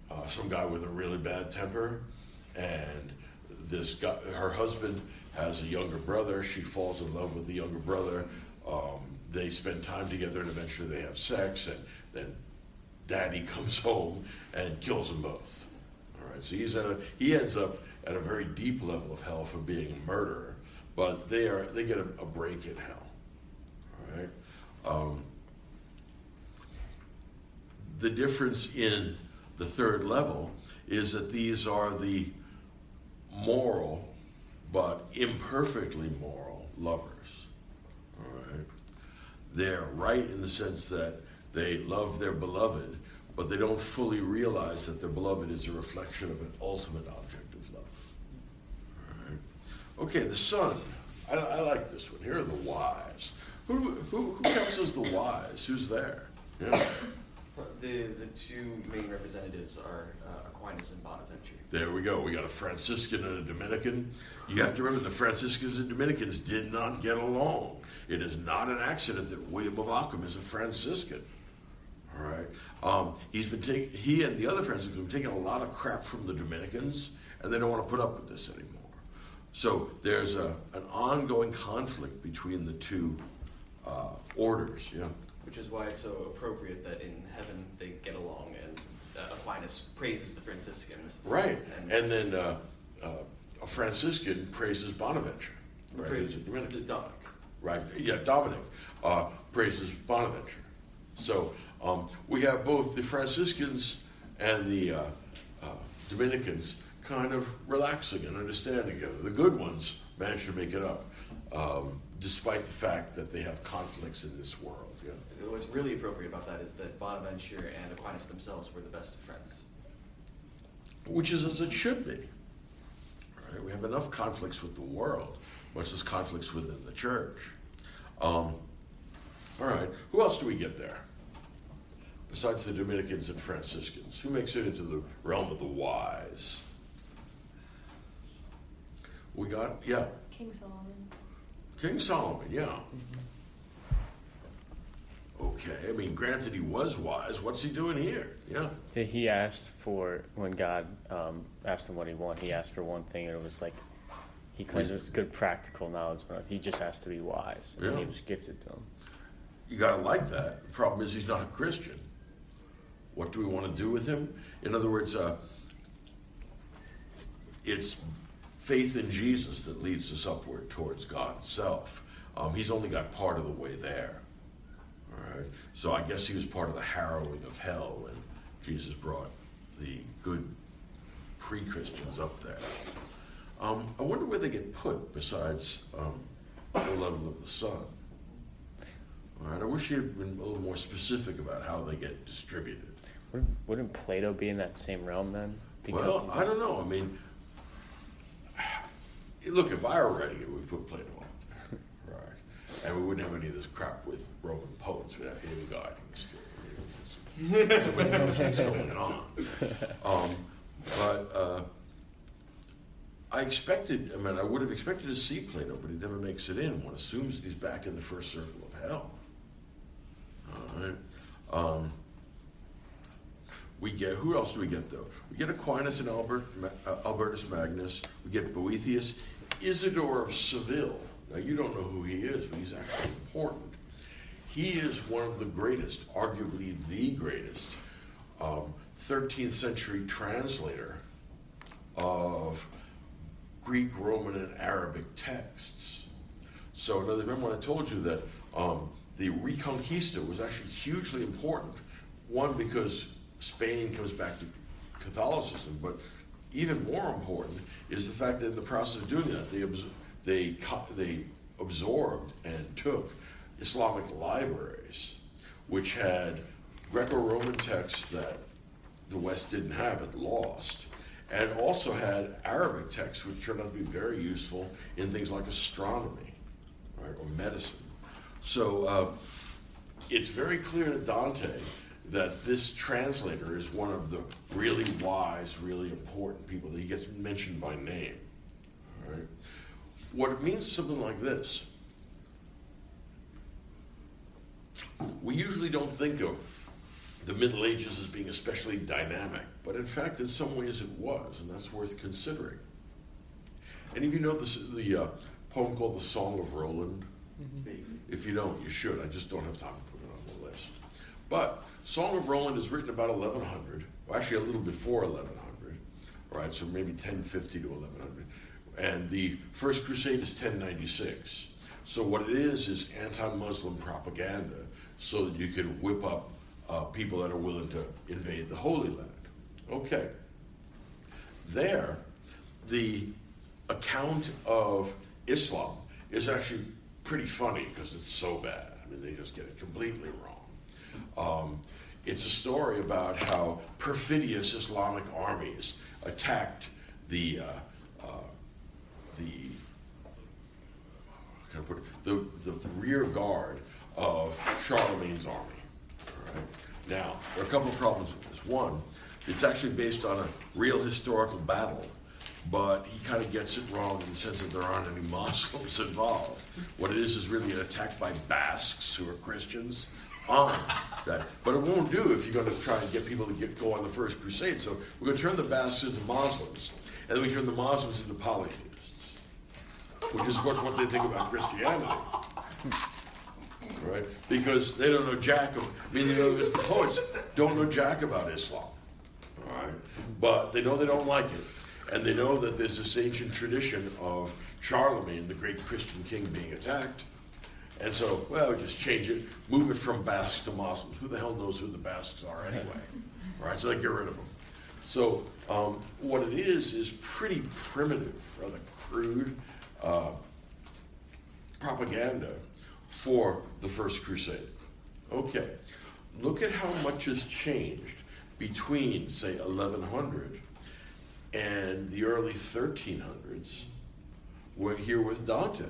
uh, some guy with a really bad temper, and this guy, her husband has a younger brother. She falls in love with the younger brother. Um, they spend time together, and eventually they have sex, and then daddy comes home and kills them both. All right, so he's at a, he ends up at a very deep level of hell for being a murderer, but they are they get a, a break in hell. All right. Um, the difference in the third level is that these are the moral but imperfectly moral lovers. They're right in the sense that they love their beloved, but they don't fully realize that their beloved is a reflection of an ultimate object of love. Right? Okay, the sun. I, I like this one. Here are the wise. Who, who, who counts as the wise? Who's there? Yeah. The, the two main representatives are uh, Aquinas and Bonaventure. There we go. We got a Franciscan and a Dominican. You have to remember the Franciscans and Dominicans did not get along. It is not an accident that William of Ockham is a Franciscan. All right. Um, he's been taking he and the other Franciscans have been taking a lot of crap from the Dominicans, and they don't want to put up with this anymore. So there's a, an ongoing conflict between the two uh, orders. Yeah. Which is why it's so appropriate that in heaven they get along, and uh, Aquinas praises the Franciscans. Right. And, And then uh, uh, a Franciscan praises Bonaventure. Right. praise Who's a Dominican. the Dominic. Right. Yeah, Dominic uh, praises Bonaventure. So um, we have both the Franciscans and the uh, uh, Dominicans kind of relaxing and understanding together. The good ones manage to make it up, um, despite the fact that they have conflicts in this world. Yeah. What's really appropriate about that is that Bonaventure and Aquinas themselves were the best of friends. Which is as it should be. Right? We have enough conflicts with the world, much as conflicts within the church. Um, all right, who else do we get there? Besides the Dominicans and Franciscans, who makes it into the realm of the wise? We got, yeah, King Solomon. King Solomon, yeah. Okay, I mean, granted he was wise. What's he doing here? Yeah. He asked for when God um, asked him what he wanted. He asked for one thing, and it was like he claimed it was good practical knowledge, but he just has to be wise, and Yeah. he was gifted to him. You got to like that. The problem is he's not a Christian. What do we want to do with him? In other words, uh, it's faith in Jesus that leads us upward towards God Himself. Um, he's only got part of the way there. All right. So I guess he was part of the harrowing of hell when Jesus brought the good pre-Christians up there. Um, I wonder where they get put besides um, the level of the sun. All right, I wish he had been a little more specific about how they get distributed. Wouldn't, wouldn't Plato be in that same realm then? well, I don't know. I mean, look, if I were writing it, we'd put Plato on there, right? And we wouldn't have any of this crap with Roman poets. We'd have him guiding. Nobody knows what's going on. Um, but uh, I expected, I mean, I would have expected to see Plato, but he never makes it in. One assumes that he's back in the first circle of hell. All right. Um, we get who else do we get though? We get Aquinas and Albert, uh, Albertus Magnus. We get Boethius, Isidore of Seville. Now you don't know who he is, but he's actually important. He is one of the greatest, arguably the greatest, um, 13th century translator of Greek, Roman, and Arabic texts. So, now remember when I told you that um, the Reconquista was actually hugely important. One, because Spain comes back to Catholicism, but even more important is the fact that in the process of doing that, they, they, they absorbed and took Islamic libraries, which had Greco Roman texts that the West didn't have, it lost, and also had Arabic texts, which turned out to be very useful in things like astronomy right, or medicine. So uh, it's very clear to Dante that this translator is one of the really wise, really important people that he gets mentioned by name. What it means is something like this. We usually don't think of the Middle Ages as being especially dynamic, but in fact, in some ways it was, and that's worth considering. Any of you know this, the uh, poem called The Song of Roland? Mm-hmm. If you don't, you should. I just don't have time to put it on the list. But Song of Roland is written about 1100, or actually a little before 1100, right? So maybe 1050 to 1100. And the First Crusade is 1096. So what it is is anti-Muslim propaganda, so that you can whip up uh, people that are willing to invade the Holy Land. Okay. There, the account of Islam is actually pretty funny because it's so bad. I mean, they just get it completely wrong. Um, it's a story about how perfidious Islamic armies attacked the uh, uh, the, the the rear guard of Charlemagne's army. Right? Now, there are a couple of problems with this. One, it's actually based on a real historical battle but he kind of gets it wrong in the sense that there aren't any Muslims involved. What it is is really an attack by Basques who are Christians on that. But it won't do if you're going to try and get people to get, go on the first crusade. So we're going to turn the Basques into Muslims, and then we turn the Muslims into polytheists, which is, of course, what they think about Christianity. Right? Because they don't know jack of, I mean, the poets don't know jack about Islam. All right? But they know they don't like it. And they know that there's this ancient tradition of Charlemagne, the great Christian king, being attacked. And so, well, just change it, move it from Basques to Muslims. Who the hell knows who the Basques are anyway? right? So they get rid of them. So um, what it is is pretty primitive, rather crude uh, propaganda for the First Crusade. Okay, look at how much has changed between, say, 1100 and the early 1300s. We're here with Dante.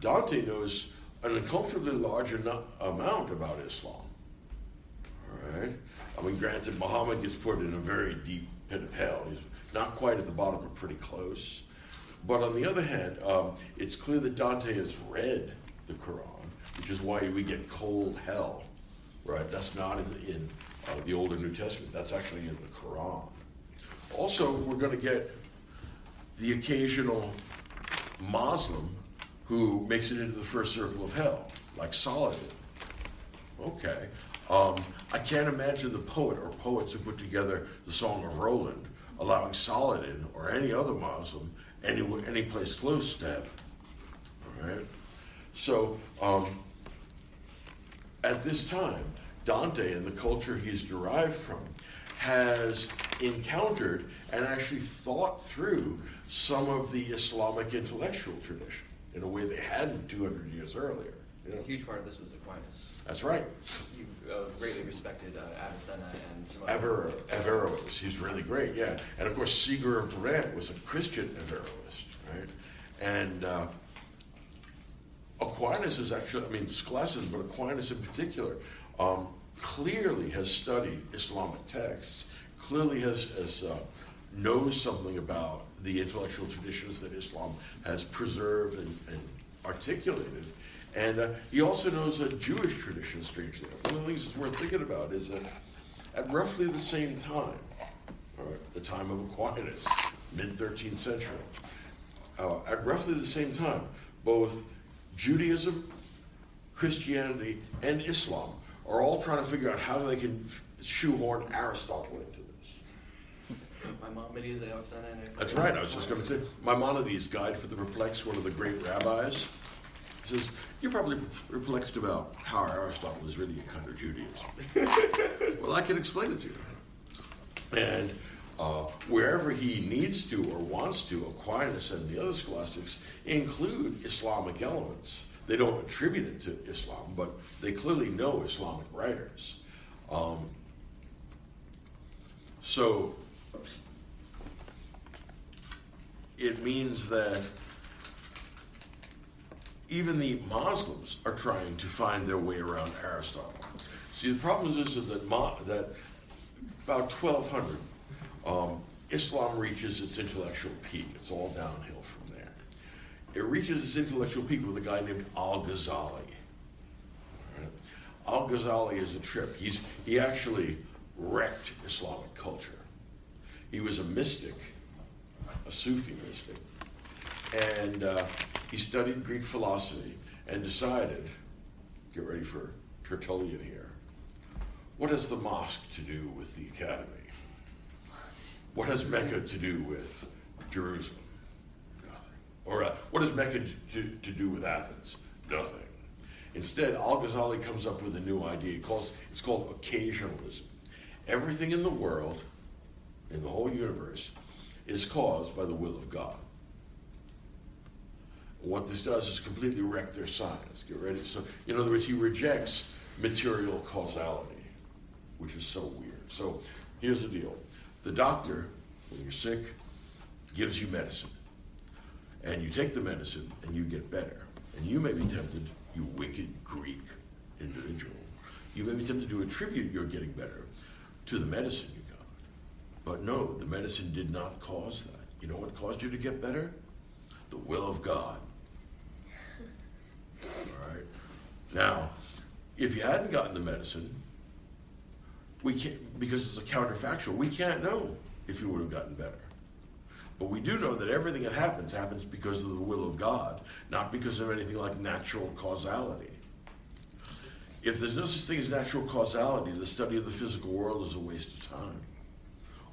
Dante knows an uncomfortably large amount about Islam. All right? I mean, granted, Muhammad gets put in a very deep pit of hell. He's not quite at the bottom, but pretty close. But on the other hand, um, it's clear that Dante has read the Quran, which is why we get cold hell, right? That's not in, in uh, the Older New Testament. That's actually in the Quran. Also, we're going to get the occasional Muslim who makes it into the first circle of hell, like Saladin. Okay. Um, I can't imagine the poet or poets who put together the Song of Roland allowing Saladin or any other Muslim any, any place close to heaven. All right? So, um, at this time, Dante and the culture he's derived from has encountered and actually thought through some of the Islamic intellectual tradition in a way they hadn't 200 years earlier. You know? A huge part of this was Aquinas. That's right. You uh, greatly respected uh, Avicenna and some other. Aver- Averroes, he's really great, yeah. And of course, Siger of Brabant was a Christian Averroist, right? And uh, Aquinas is actually, I mean, Scholasticism, but Aquinas in particular, um, clearly has studied Islamic texts, clearly has, has uh, knows something about the intellectual traditions that Islam has preserved and, and articulated. And uh, he also knows a Jewish tradition, strangely enough. One of the things that's worth thinking about is that at roughly the same time, right, the time of Aquinas, mid 13th century, uh, at roughly the same time, both Judaism, Christianity, and Islam are all trying to figure out how they can shoehorn Aristotle into this. Maimonides, That's right. I was just going to say Maimonides' Guide for the Perplexed, one of the great rabbis, says you're probably perplexed about how Aristotle is really a kind of Judaism. well, I can explain it to you. And uh, wherever he needs to or wants to, Aquinas and the other scholastics include Islamic elements. They don't attribute it to Islam, but they clearly know Islamic writers. Um, so it means that even the Muslims are trying to find their way around Aristotle. See, the problem is, is that, Ma- that about 1200, um, Islam reaches its intellectual peak. It's all downhill from there. It reaches its intellectual peak with a guy named Al Ghazali. Al Ghazali is a trip. He's, he actually wrecked Islamic culture. He was a mystic, a Sufi mystic, and uh, he studied Greek philosophy and decided get ready for Tertullian here. What has the mosque to do with the academy? What has Mecca to do with Jerusalem? Nothing. Or uh, what has Mecca to, to do with Athens? Nothing. Instead, Al Ghazali comes up with a new idea. Calls, it's called occasionalism. Everything in the world, in the whole universe, is caused by the will of God. What this does is completely wreck their science. Get ready. So, in other words, he rejects material causality, which is so weird. So, here's the deal the doctor, when you're sick, gives you medicine. And you take the medicine and you get better. And you may be tempted, you wicked Greek individual, you may be tempted to attribute your getting better to the medicine you got. But no, the medicine did not cause that. You know what caused you to get better? The will of God. All right. Now, if you hadn't gotten the medicine, we can't because it's a counterfactual. We can't know if he would have gotten better. But we do know that everything that happens happens because of the will of God, not because of anything like natural causality. If there's no such thing as natural causality, the study of the physical world is a waste of time.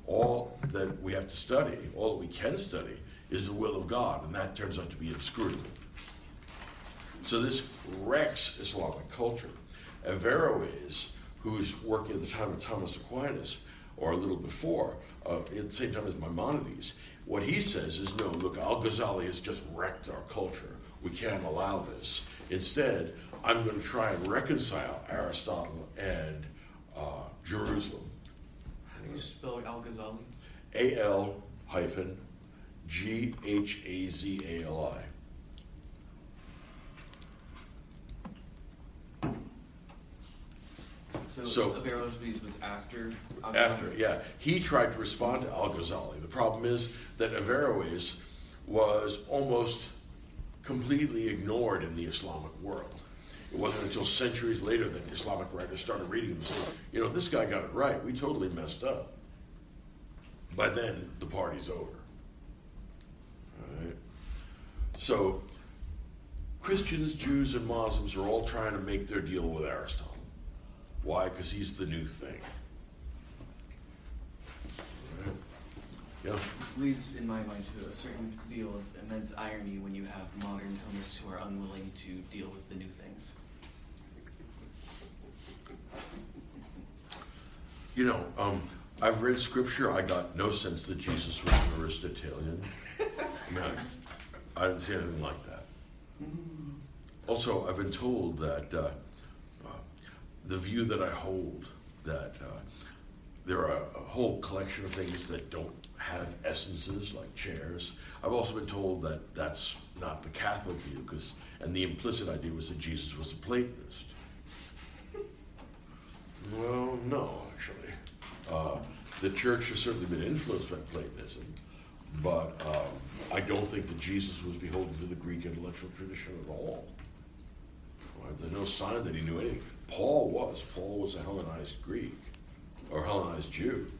All that we have to study, all that we can study, is the will of God, and that turns out to be inscrutable. So this wrecks Islamic culture. Averroes, who's working at the time of Thomas Aquinas, or a little before, uh, at the same time as Maimonides, what he says is no, look, Al Ghazali has just wrecked our culture. We can't allow this. Instead, I'm going to try and reconcile Aristotle and uh, Jerusalem. How do you spell Al Ghazali? A L hyphen G H A Z A L I. So, Averroes was after. After, yeah. He tried to respond to Al Ghazali. The problem is that Averroes was almost completely ignored in the Islamic world. It wasn't until centuries later that Islamic writers started reading him and saying, you know, this guy got it right. We totally messed up. By then, the party's over. All right? So, Christians, Jews, and Muslims are all trying to make their deal with Aristotle. Why? Because he's the new thing. Right? Yeah. leads, in my mind, to a certain deal of immense irony when you have modern Thomists who are unwilling to deal with the new things. You know, um, I've read scripture. I got no sense that Jesus was an Aristotelian. No, I didn't see anything like that. Also, I've been told that uh, the view that I hold that uh, there are a whole collection of things that don't have essences like chairs. I've also been told that that's not the Catholic view, because and the implicit idea was that Jesus was a Platonist. Well, no, actually. Uh, the church has certainly been influenced by Platonism, but um, I don't think that Jesus was beholden to the Greek intellectual tradition at all. There's no sign that he knew anything. Paul was. Paul was a Hellenized Greek or Hellenized Jew.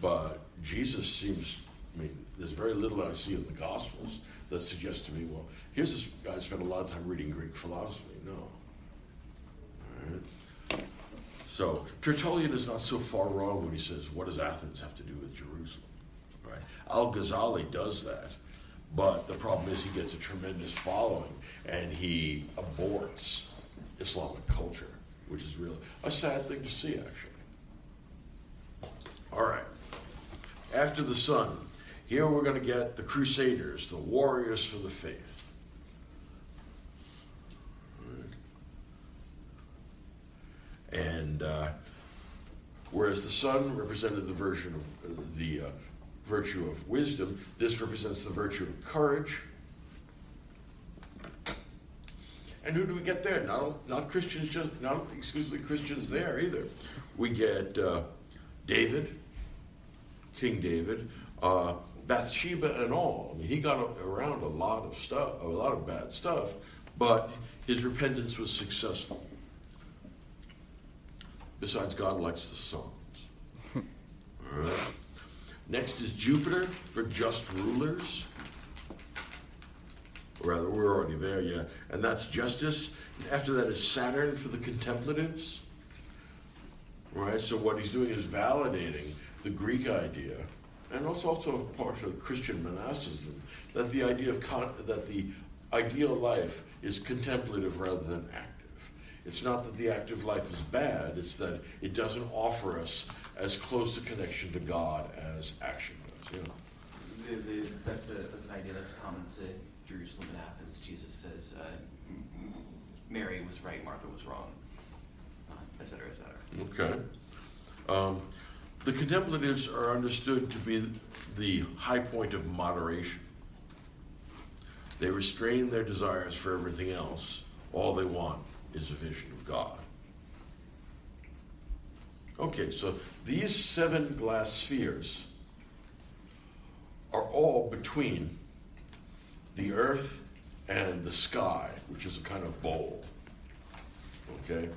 But Jesus seems, I mean, there's very little I see in the Gospels that suggests to me, well, here's this guy spent a lot of time reading Greek philosophy. No. All right. So Tertullian is not so far wrong when he says, what does Athens have to do with Jerusalem? Right? Al Ghazali does that. But the problem is he gets a tremendous following and he aborts Islamic culture, which is really a sad thing to see, actually. All right. After the sun, here we're going to get the Crusaders, the warriors for the faith. And uh, whereas the sun represented the version of the uh, virtue of wisdom, this represents the virtue of courage. And who do we get there? Not, not Christians, just not exclusively Christians there either. We get uh, David, King David, uh, Bathsheba, and all. I mean, he got around a lot of stuff, a lot of bad stuff, but his repentance was successful. Besides, God likes the songs. All right. Next is Jupiter for just rulers. Rather, we're already there, yeah. And that's justice. After that is Saturn for the contemplatives. Right? So what he's doing is validating the Greek idea, and also also part of Christian monasticism, that the idea of con- that the ideal life is contemplative rather than active. It's not that the active life is bad; it's that it doesn't offer us as close a connection to God as action does. Know? The, the, that's, a, that's an idea that's common to Jerusalem and Athens. Jesus says uh, Mary was right, Martha was wrong, uh, et cetera, et cetera. Okay. Um, the contemplatives are understood to be the high point of moderation. They restrain their desires for everything else. All they want is a vision of God. Okay, so these seven glass spheres are all between the earth and the sky, which is a kind of bowl. Okay?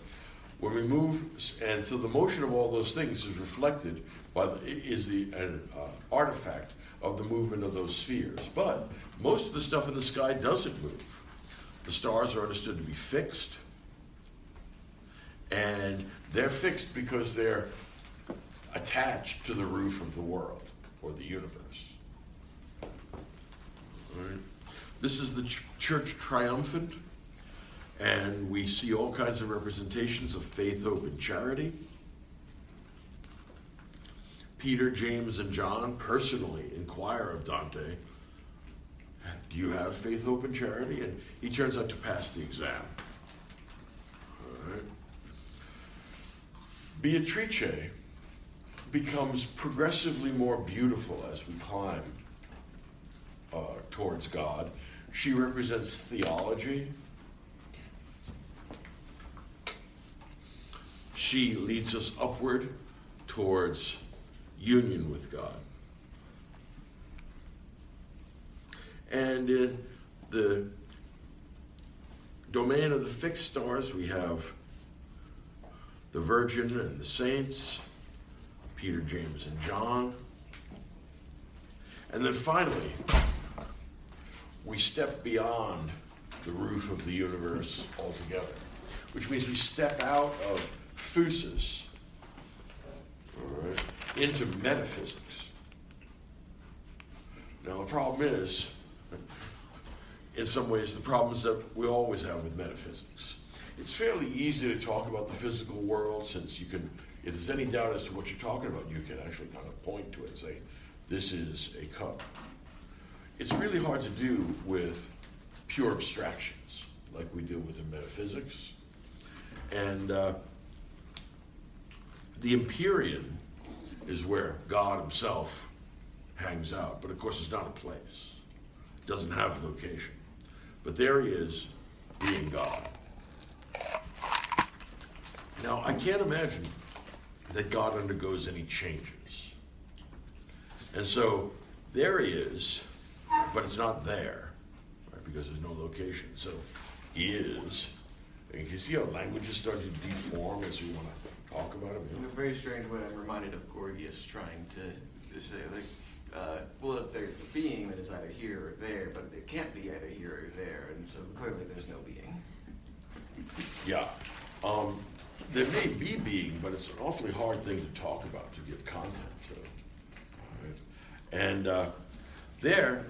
When we move, and so the motion of all those things is reflected by the, is the an uh, artifact of the movement of those spheres. But most of the stuff in the sky doesn't move. The stars are understood to be fixed, and they're fixed because they're attached to the roof of the world or the universe. Right. This is the ch- church triumphant, and we see all kinds of representations of faith, hope, and charity. Peter, James, and John personally inquire of Dante, Do you have faith, hope, and charity? And he turns out to pass the exam. Beatrice becomes progressively more beautiful as we climb uh, towards God. She represents theology. She leads us upward towards union with God. And in the domain of the fixed stars, we have the Virgin and the saints, Peter, James, and John. And then finally, we step beyond the roof of the universe altogether, which means we step out of phusis right, into metaphysics. Now, the problem is, in some ways, the problems that we always have with metaphysics. It's fairly easy to talk about the physical world since you can, if there's any doubt as to what you're talking about, you can actually kind of point to it and say, this is a cup. It's really hard to do with pure abstractions like we deal with in metaphysics. And uh, the Empyrean is where God Himself hangs out, but of course, it's not a place, it doesn't have a location. But there He is, being God. Now, I can't imagine that God undergoes any changes. And so there he is, but it's not there, right, because there's no location. So is. And you can see how language is starting to deform as we want to talk about him. In a very strange way, I'm reminded of Gorgias trying to, to say, like, uh, well, if there's a being, then it's either here or there, but it can't be either here or there, and so clearly there's no being. Yeah. Um, there may be being, but it's an awfully hard thing to talk about, to give content to. Right? And uh, there,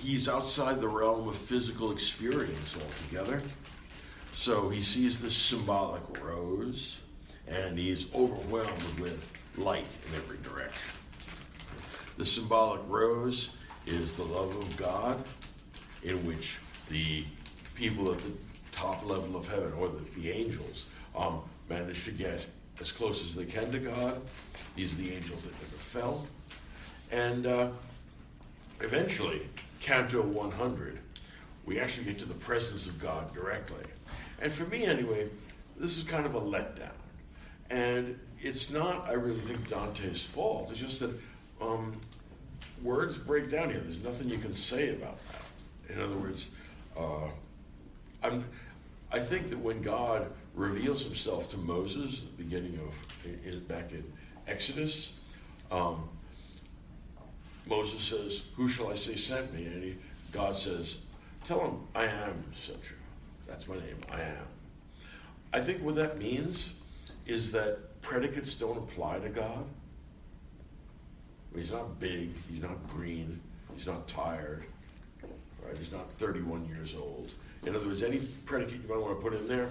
he's outside the realm of physical experience altogether. So he sees this symbolic rose, and he's overwhelmed with light in every direction. The symbolic rose is the love of God, in which the people at the top level of heaven, or the, the angels, um, manage to get as close as they can to God. These are the angels that never fell. And uh, eventually, Canto 100, we actually get to the presence of God directly. And for me, anyway, this is kind of a letdown. And it's not, I really think, Dante's fault. It's just that um, words break down here. There's nothing you can say about that. In other words, uh, I'm, I think that when God reveals himself to Moses at the beginning of, in, back in Exodus, um, Moses says, Who shall I say sent me? And he, God says, Tell him, I am sent you. That's my name, I am. I think what that means is that predicates don't apply to God. He's not big, he's not green, he's not tired, right? He's not 31 years old. In other words, any predicate you might want to put in there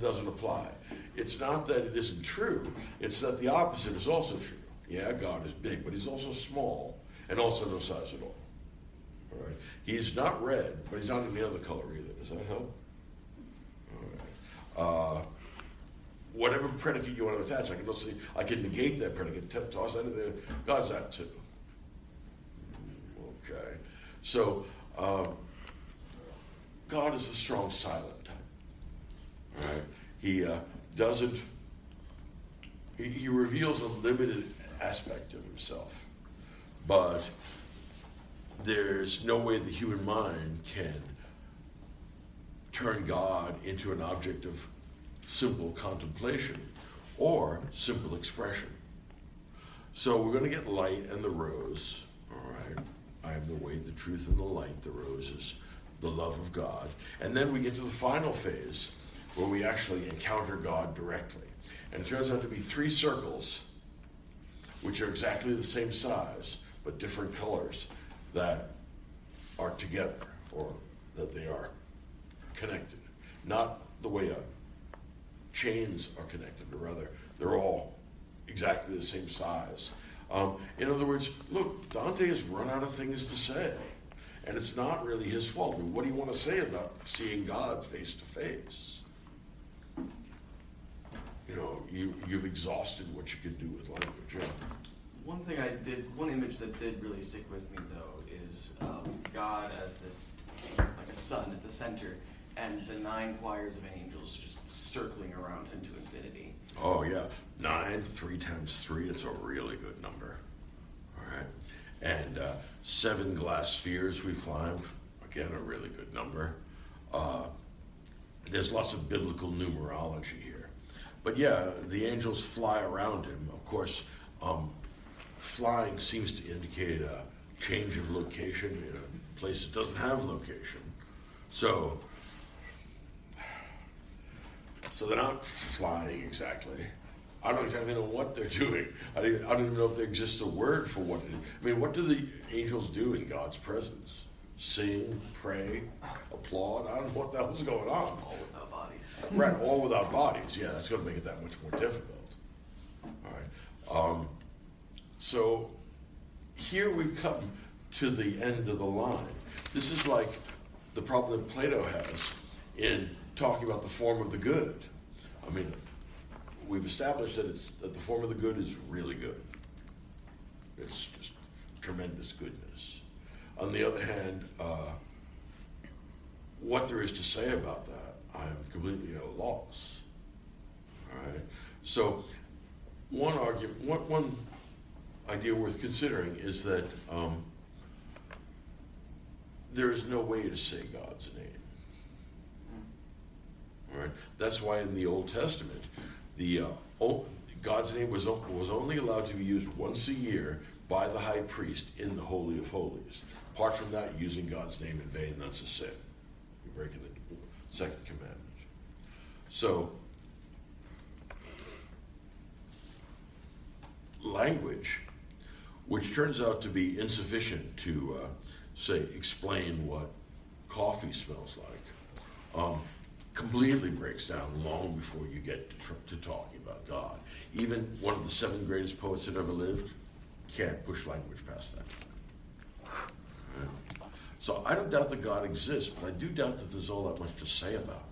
doesn't apply. It's not that it isn't true, it's that the opposite is also true. Yeah, God is big, but he's also small and also no size at all. All right. He's not red, but he's not any other color either. Does that help? All right. Uh, whatever predicate you want to attach, I can also I can negate that predicate, t- toss that in there. God's that too. Okay. So um, God is a strong silent type. Right? He uh, doesn't. He, he reveals a limited aspect of himself, but there's no way the human mind can turn God into an object of simple contemplation or simple expression. So we're going to get light and the rose. All right. I am the way, the truth, and the light. The rose is the love of God. And then we get to the final phase where we actually encounter God directly. And it turns out to be three circles, which are exactly the same size, but different colors, that are together, or that they are connected. Not the way uh, chains are connected, or rather, they're all exactly the same size. Um, in other words, look, Dante has run out of things to say. And it's not really his fault. I mean, what do you want to say about seeing God face to face? You know, you, you've exhausted what you can do with language. Yeah. One thing I did, one image that did really stick with me though is um, God as this, like a sun at the center, and the nine choirs of angels just circling around him to infinity. Oh, yeah. Nine, three times three, it's a really good number. All right. And uh, seven glass spheres we've climbed, again, a really good number. Uh, there's lots of biblical numerology here. But yeah, the angels fly around him. Of course, um, flying seems to indicate a change of location in a place that doesn't have location. So, so they're not flying exactly. I don't even know what they're doing. I don't, I don't even know if there exists a word for what it is. I mean, what do the angels do in God's presence? Sing, pray, applaud? I don't know what the hell's going on. All without bodies. Right, all without bodies. Yeah, that's going to make it that much more difficult. All right. Um, so here we've come to the end of the line. This is like the problem that Plato has in talking about the form of the good. I mean, we've established that it's that the form of the good is really good. It's just tremendous goodness. On the other hand, uh, what there is to say about that, I'm completely at a loss. All right. So, one argument, one, one idea worth considering is that um, there is no way to say God's name. All right. That's why in the Old Testament, the uh, o- God's name was was only allowed to be used once a year by the high priest in the Holy of Holies. Apart from that, using God's name in vain, that's a sin. You're breaking the second commandment. So, language, which turns out to be insufficient to, uh, say, explain what coffee smells like, um, completely breaks down long before you get to, tr- to talking about God. Even one of the seven greatest poets that ever lived can't push language past that. So I don't doubt that God exists, but I do doubt that there's all that much to say about him.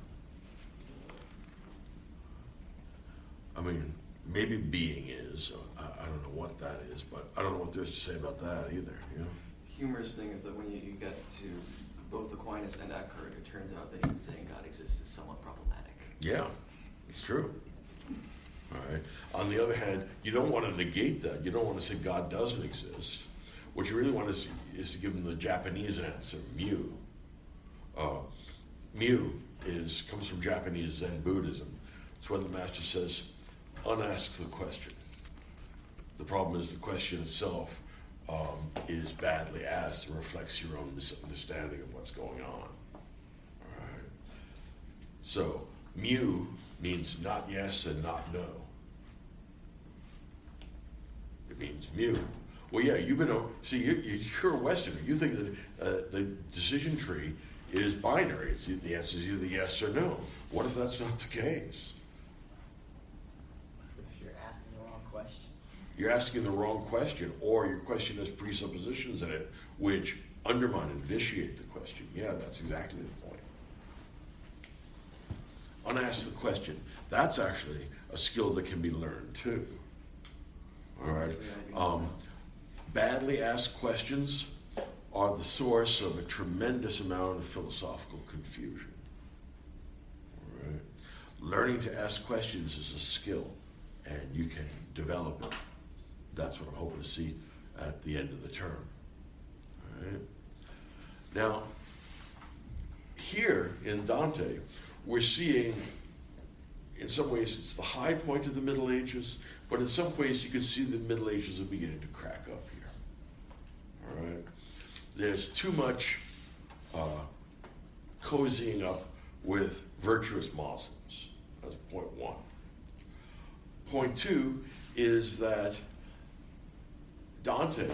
I mean, maybe being is. I don't know what that is, but I don't know what there is to say about that either. You know? humorous thing is that when you, you get to both Aquinas and Eckhart, it turns out that even saying God exists is somewhat problematic. Yeah, it's true. All right. On the other hand, you don't want to negate that. You don't want to say God doesn't exist. What you really want to see is to give them the Japanese answer, mu. Uh, mu is comes from Japanese Zen Buddhism. It's when the master says, unask the question. The problem is the question itself um, is badly asked and reflects your own misunderstanding of what's going on. All right. So, mu means not yes and not no. It means mu. Well, yeah, you've been, see, you, you're a Westerner. You think that uh, the decision tree is binary. It's, the answer is either yes or no. What if that's not the case? If you're asking the wrong question. You're asking the wrong question, or your question has presuppositions in it which undermine and vitiate the question. Yeah, that's exactly the point. Unask the question. That's actually a skill that can be learned too. All right. Um, badly asked questions are the source of a tremendous amount of philosophical confusion. All right. Learning to ask questions is a skill, and you can develop it. That's what I'm hoping to see at the end of the term. All right. Now, here in Dante, we're seeing, in some ways, it's the high point of the Middle Ages, but in some ways, you can see the Middle Ages are beginning to crack up here. All right. There's too much uh, cozying up with virtuous Muslims. That's point one. Point two is that Dante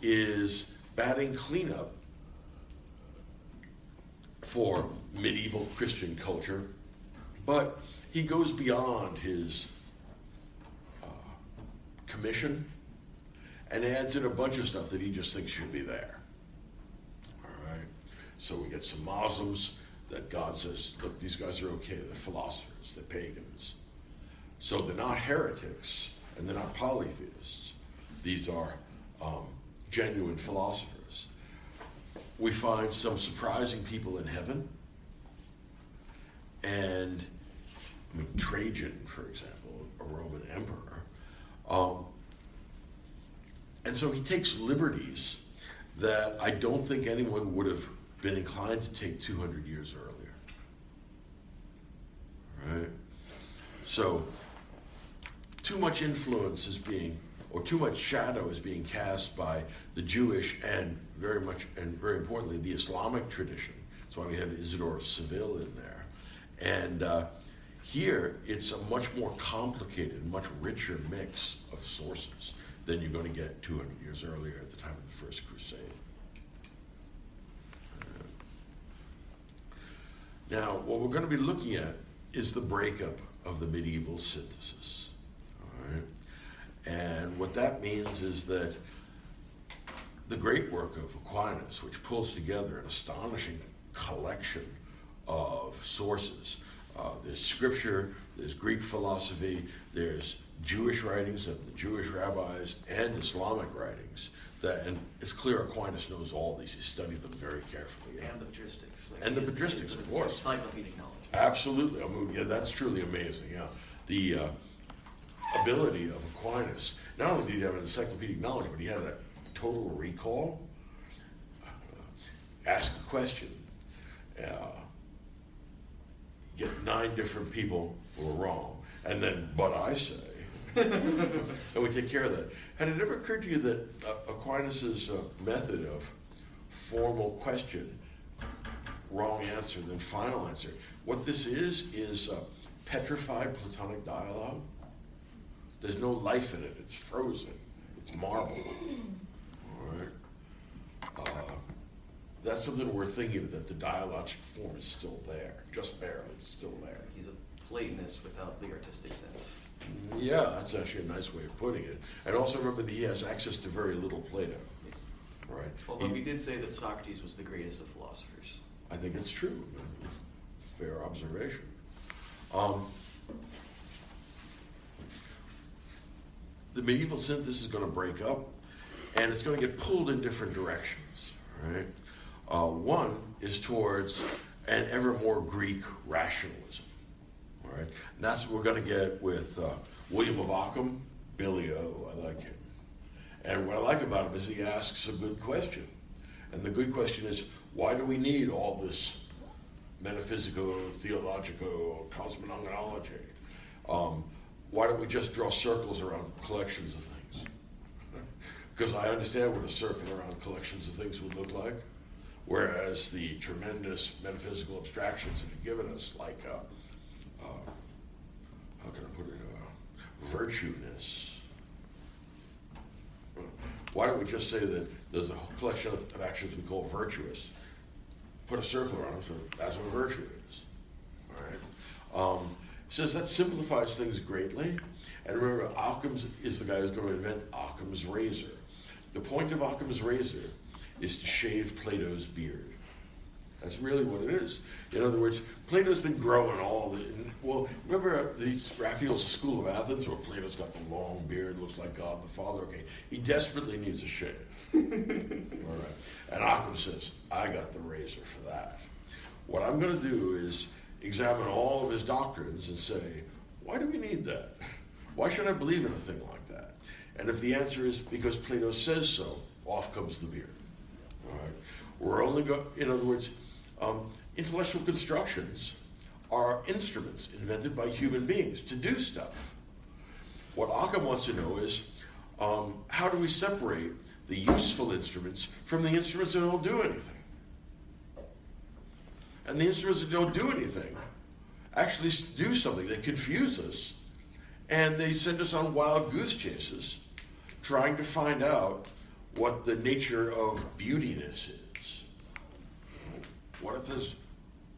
is batting cleanup for medieval Christian culture, but he goes beyond his uh, commission and adds in a bunch of stuff that he just thinks should be there. All right. So we get some Muslims that God says, look, these guys are okay. They're philosophers, they're pagans. So they're not heretics and they're not polytheists. These are um, genuine philosophers. We find some surprising people in heaven. And I mean, Trajan, for example, a Roman emperor. Um, and so he takes liberties that I don't think anyone would have been inclined to take 200 years earlier. Right? So, too much influence is being, or too much shadow is being cast by the Jewish and very much, and very importantly, the Islamic tradition. That's why we have Isidore of Seville in there. And uh, here, it's a much more complicated, much richer mix of sources than you're going to get 200 years earlier at the time of the First Crusade. Now, what we're going to be looking at is the breakup of the medieval synthesis. All right? And what that means is that the great work of Aquinas, which pulls together an astonishing collection of sources. Uh, there's scripture, there's Greek philosophy, there's Jewish writings of the Jewish rabbis, and Islamic writings. That, and it's clear Aquinas knows all these. He studied them very carefully. And the patristics. Like, And the he is- he is patristics, of course. Encyclopedic knowledge. Absolutely. I mean, yeah, that's truly amazing. Yeah, the uh, ability of Aquinas. Not only did he have an encyclopedic knowledge, but he had a total recall. Uh, ask a question, uh, get nine different people who are wrong, and then, but I say, and we take care of that. Had it ever occurred to you that uh, Aquinas's uh, method of formal question wrong answer then final answer. What this is is petrified Platonic dialogue. There's no life in it. It's frozen. It's marble. All right. Uh, that's something we're thinking of, that the dialogic form is still there, just barely, it's still there. He's a Platonist without the artistic sense. Yeah, that's actually a nice way of putting it. And also remember that he has access to very little Plato. Yes. Right. Although He- we did say that Socrates was the greatest of philosophers. I think it's true. Fair observation. Um, the medieval synthesis is going to break up, and it's going to get pulled in different directions. Right. Uh, one is towards an ever more Greek rationalism. All right. And that's what we're going to get with uh, William of Ockham, Billy O. I like him. And what I like about him is he asks a good question. And the good question is, why do we need all this metaphysical, theological, cosmogoniology? Um, why don't we just draw circles around collections of things? because I understand what a circle around collections of things would look like. Whereas the tremendous metaphysical abstractions that you've given us, like, uh, uh, how can I put it, uh, virtueness, why don't we just say that there's a collection of, of actions we call virtuous? Put a circle around them, so that's what virtue is. All right. Um, says that simplifies things greatly. And remember, Occam's is the guy who's going to invent Occam's razor. The point of Occam's razor is to shave Plato's beard. That's really what it is. In other words, Plato's been growing all the. Well, remember these Raphael's School of Athens, where Plato's got the long beard, looks like God the Father. Okay, he desperately needs a shave. all right, and Occam says, "I got the razor for that." What I'm going to do is examine all of his doctrines and say, "Why do we need that? Why should I believe in a thing like that?" And if the answer is because Plato says so, off comes the beard. All right. We're only go. In other words, um, intellectual constructions are instruments invented by human beings to do stuff. What Occam wants to know is um, how do we separate the useful instruments from the instruments that don't do anything? And the instruments that don't do anything actually do something. They confuse us, and they send us on wild goose chases, trying to find out what the nature of beautiness is. What if there's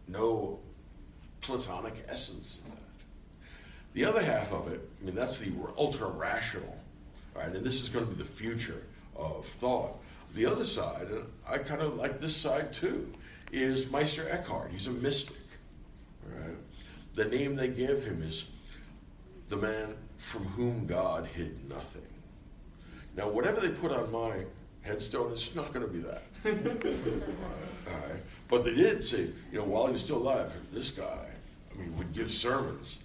no Platonic essence in that? The other half of it, I mean, that's the ultra rational, right? And this is going to be the future of thought. The other side, and I kind of like this side too, is Meister Eckhart. He's a mystic, right? The name they give him is the man from whom God hid nothing. Now, whatever they put on my headstone, it's not going to be that. All right. But they did say, you know, while he was still alive, this guy, I mean, would give sermons,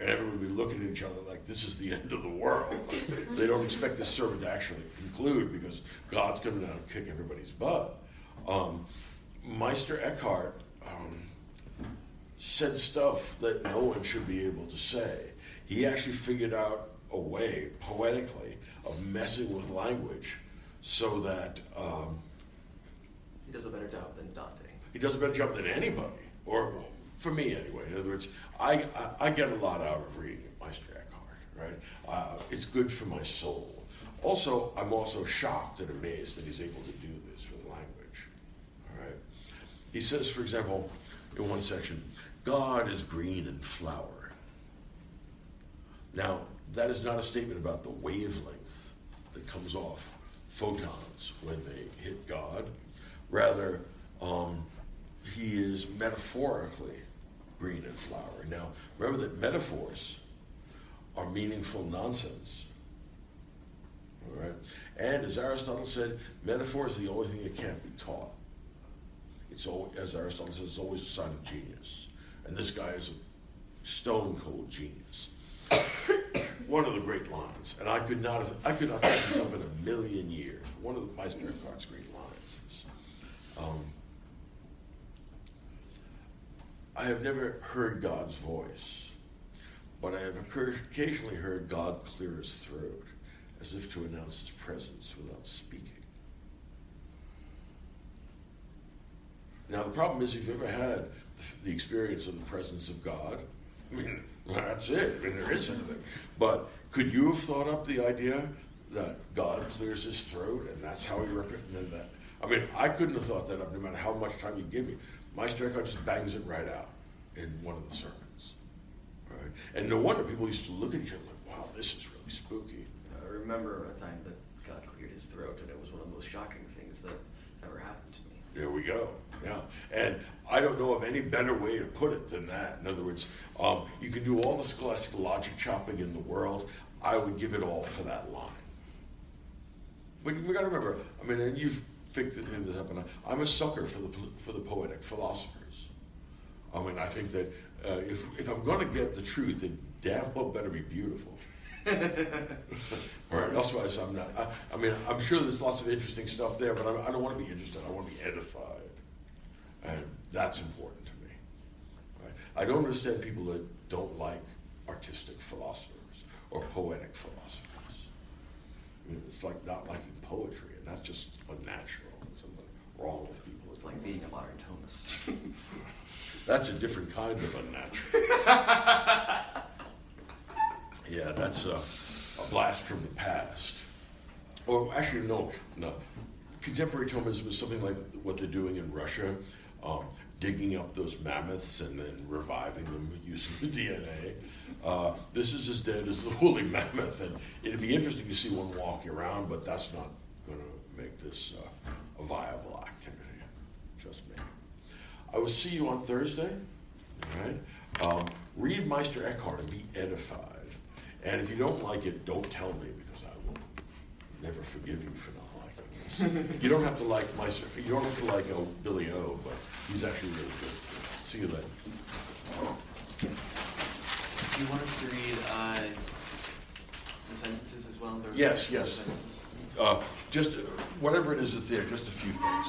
and everyone would be looking at each other like this is the end of the world. they don't expect this sermon to actually conclude because God's coming down and kick everybody's butt. Um, Meister Eckhart um, said stuff that no one should be able to say. He actually figured out a way, poetically, of messing with language so that um, He does a better job than Dante. he does a better job than anybody, or for me anyway. In other words, I, I, I get a lot out of reading Meister Eckhart, right? Uh, it's good for my soul. Also, I'm also shocked and amazed that he's able to do this with language. All right. He says, for example, in one section, God is green and flower. Now, that is not a statement about the wavelength that comes off photons when they hit God. Rather, um, he is metaphorically green and flowery. Now, remember that metaphors are meaningful nonsense. All right? And as Aristotle said, metaphor is the only thing that can't be taught. It's all, as Aristotle says, it's always a sign of genius. And this guy is a stone cold genius. One of the great lines, and I could not have, I could not think this up in a million years. One of the Meister Eckhart's great lines is, um, I have never heard God's voice, but I have occasionally heard God clear his throat as if to announce his presence without speaking. Now, the problem is if you've ever had the experience of the presence of God, I mean, that's it. I mean, there is anything. But could you have thought up the idea that God clears his throat and that's how he represented that? I mean, I couldn't have thought that up no matter how much time you give me. Meister Eckhart just bangs it right out in one of the sermons. Right? And no wonder people used to look at each other like, wow, this is really spooky. I remember a time that God cleared his throat, and it was one of the most shocking things that ever happened to me. There we go. Yeah. And I don't know of any better way to put it than that. In other words, um, you can do all the scholastic logic chopping in the world. I would give it all for that line. But we got to remember, I mean, and you've picked it this up, and I'm a sucker for the, for the poetic philosophers. I mean, I think that uh, if, if I'm going to get the truth, it damn well better be beautiful. Right. Otherwise, I'm not. I, I, mean, I'm sure there's lots of interesting stuff there, but I, I don't want to be interested. I want to be edified, and that's important to me. Right? I don't understand people that don't like artistic philosophers or poetic philosophers. I mean, it's like not liking poetry, and that's just unnatural. There's something wrong with people. It's like being a modern Thomist. That's a different kind of unnatural. yeah, that's a, a, blast from the past. Or actually, no, no. Contemporary Thomism is something like what they're doing in Russia, um, digging up those mammoths and then reviving them using the DNA. Uh, this is as dead as the woolly mammoth, and it'd be interesting to see one walking around, but that's not going to make this uh, a viable activity. Just me. I will see you on Thursday. All right. Um, read Meister Eckhart and be edified. And if you don't like it, don't tell me because I will never forgive you for not liking this. you don't have to like Meister. You don't have to like uh, Billy O, but He's actually really good. See you later. Do you want us to read uh, the sentences as well? There Yes, yes. sentences? Uh, just, uh, whatever it is that's there, just a few things.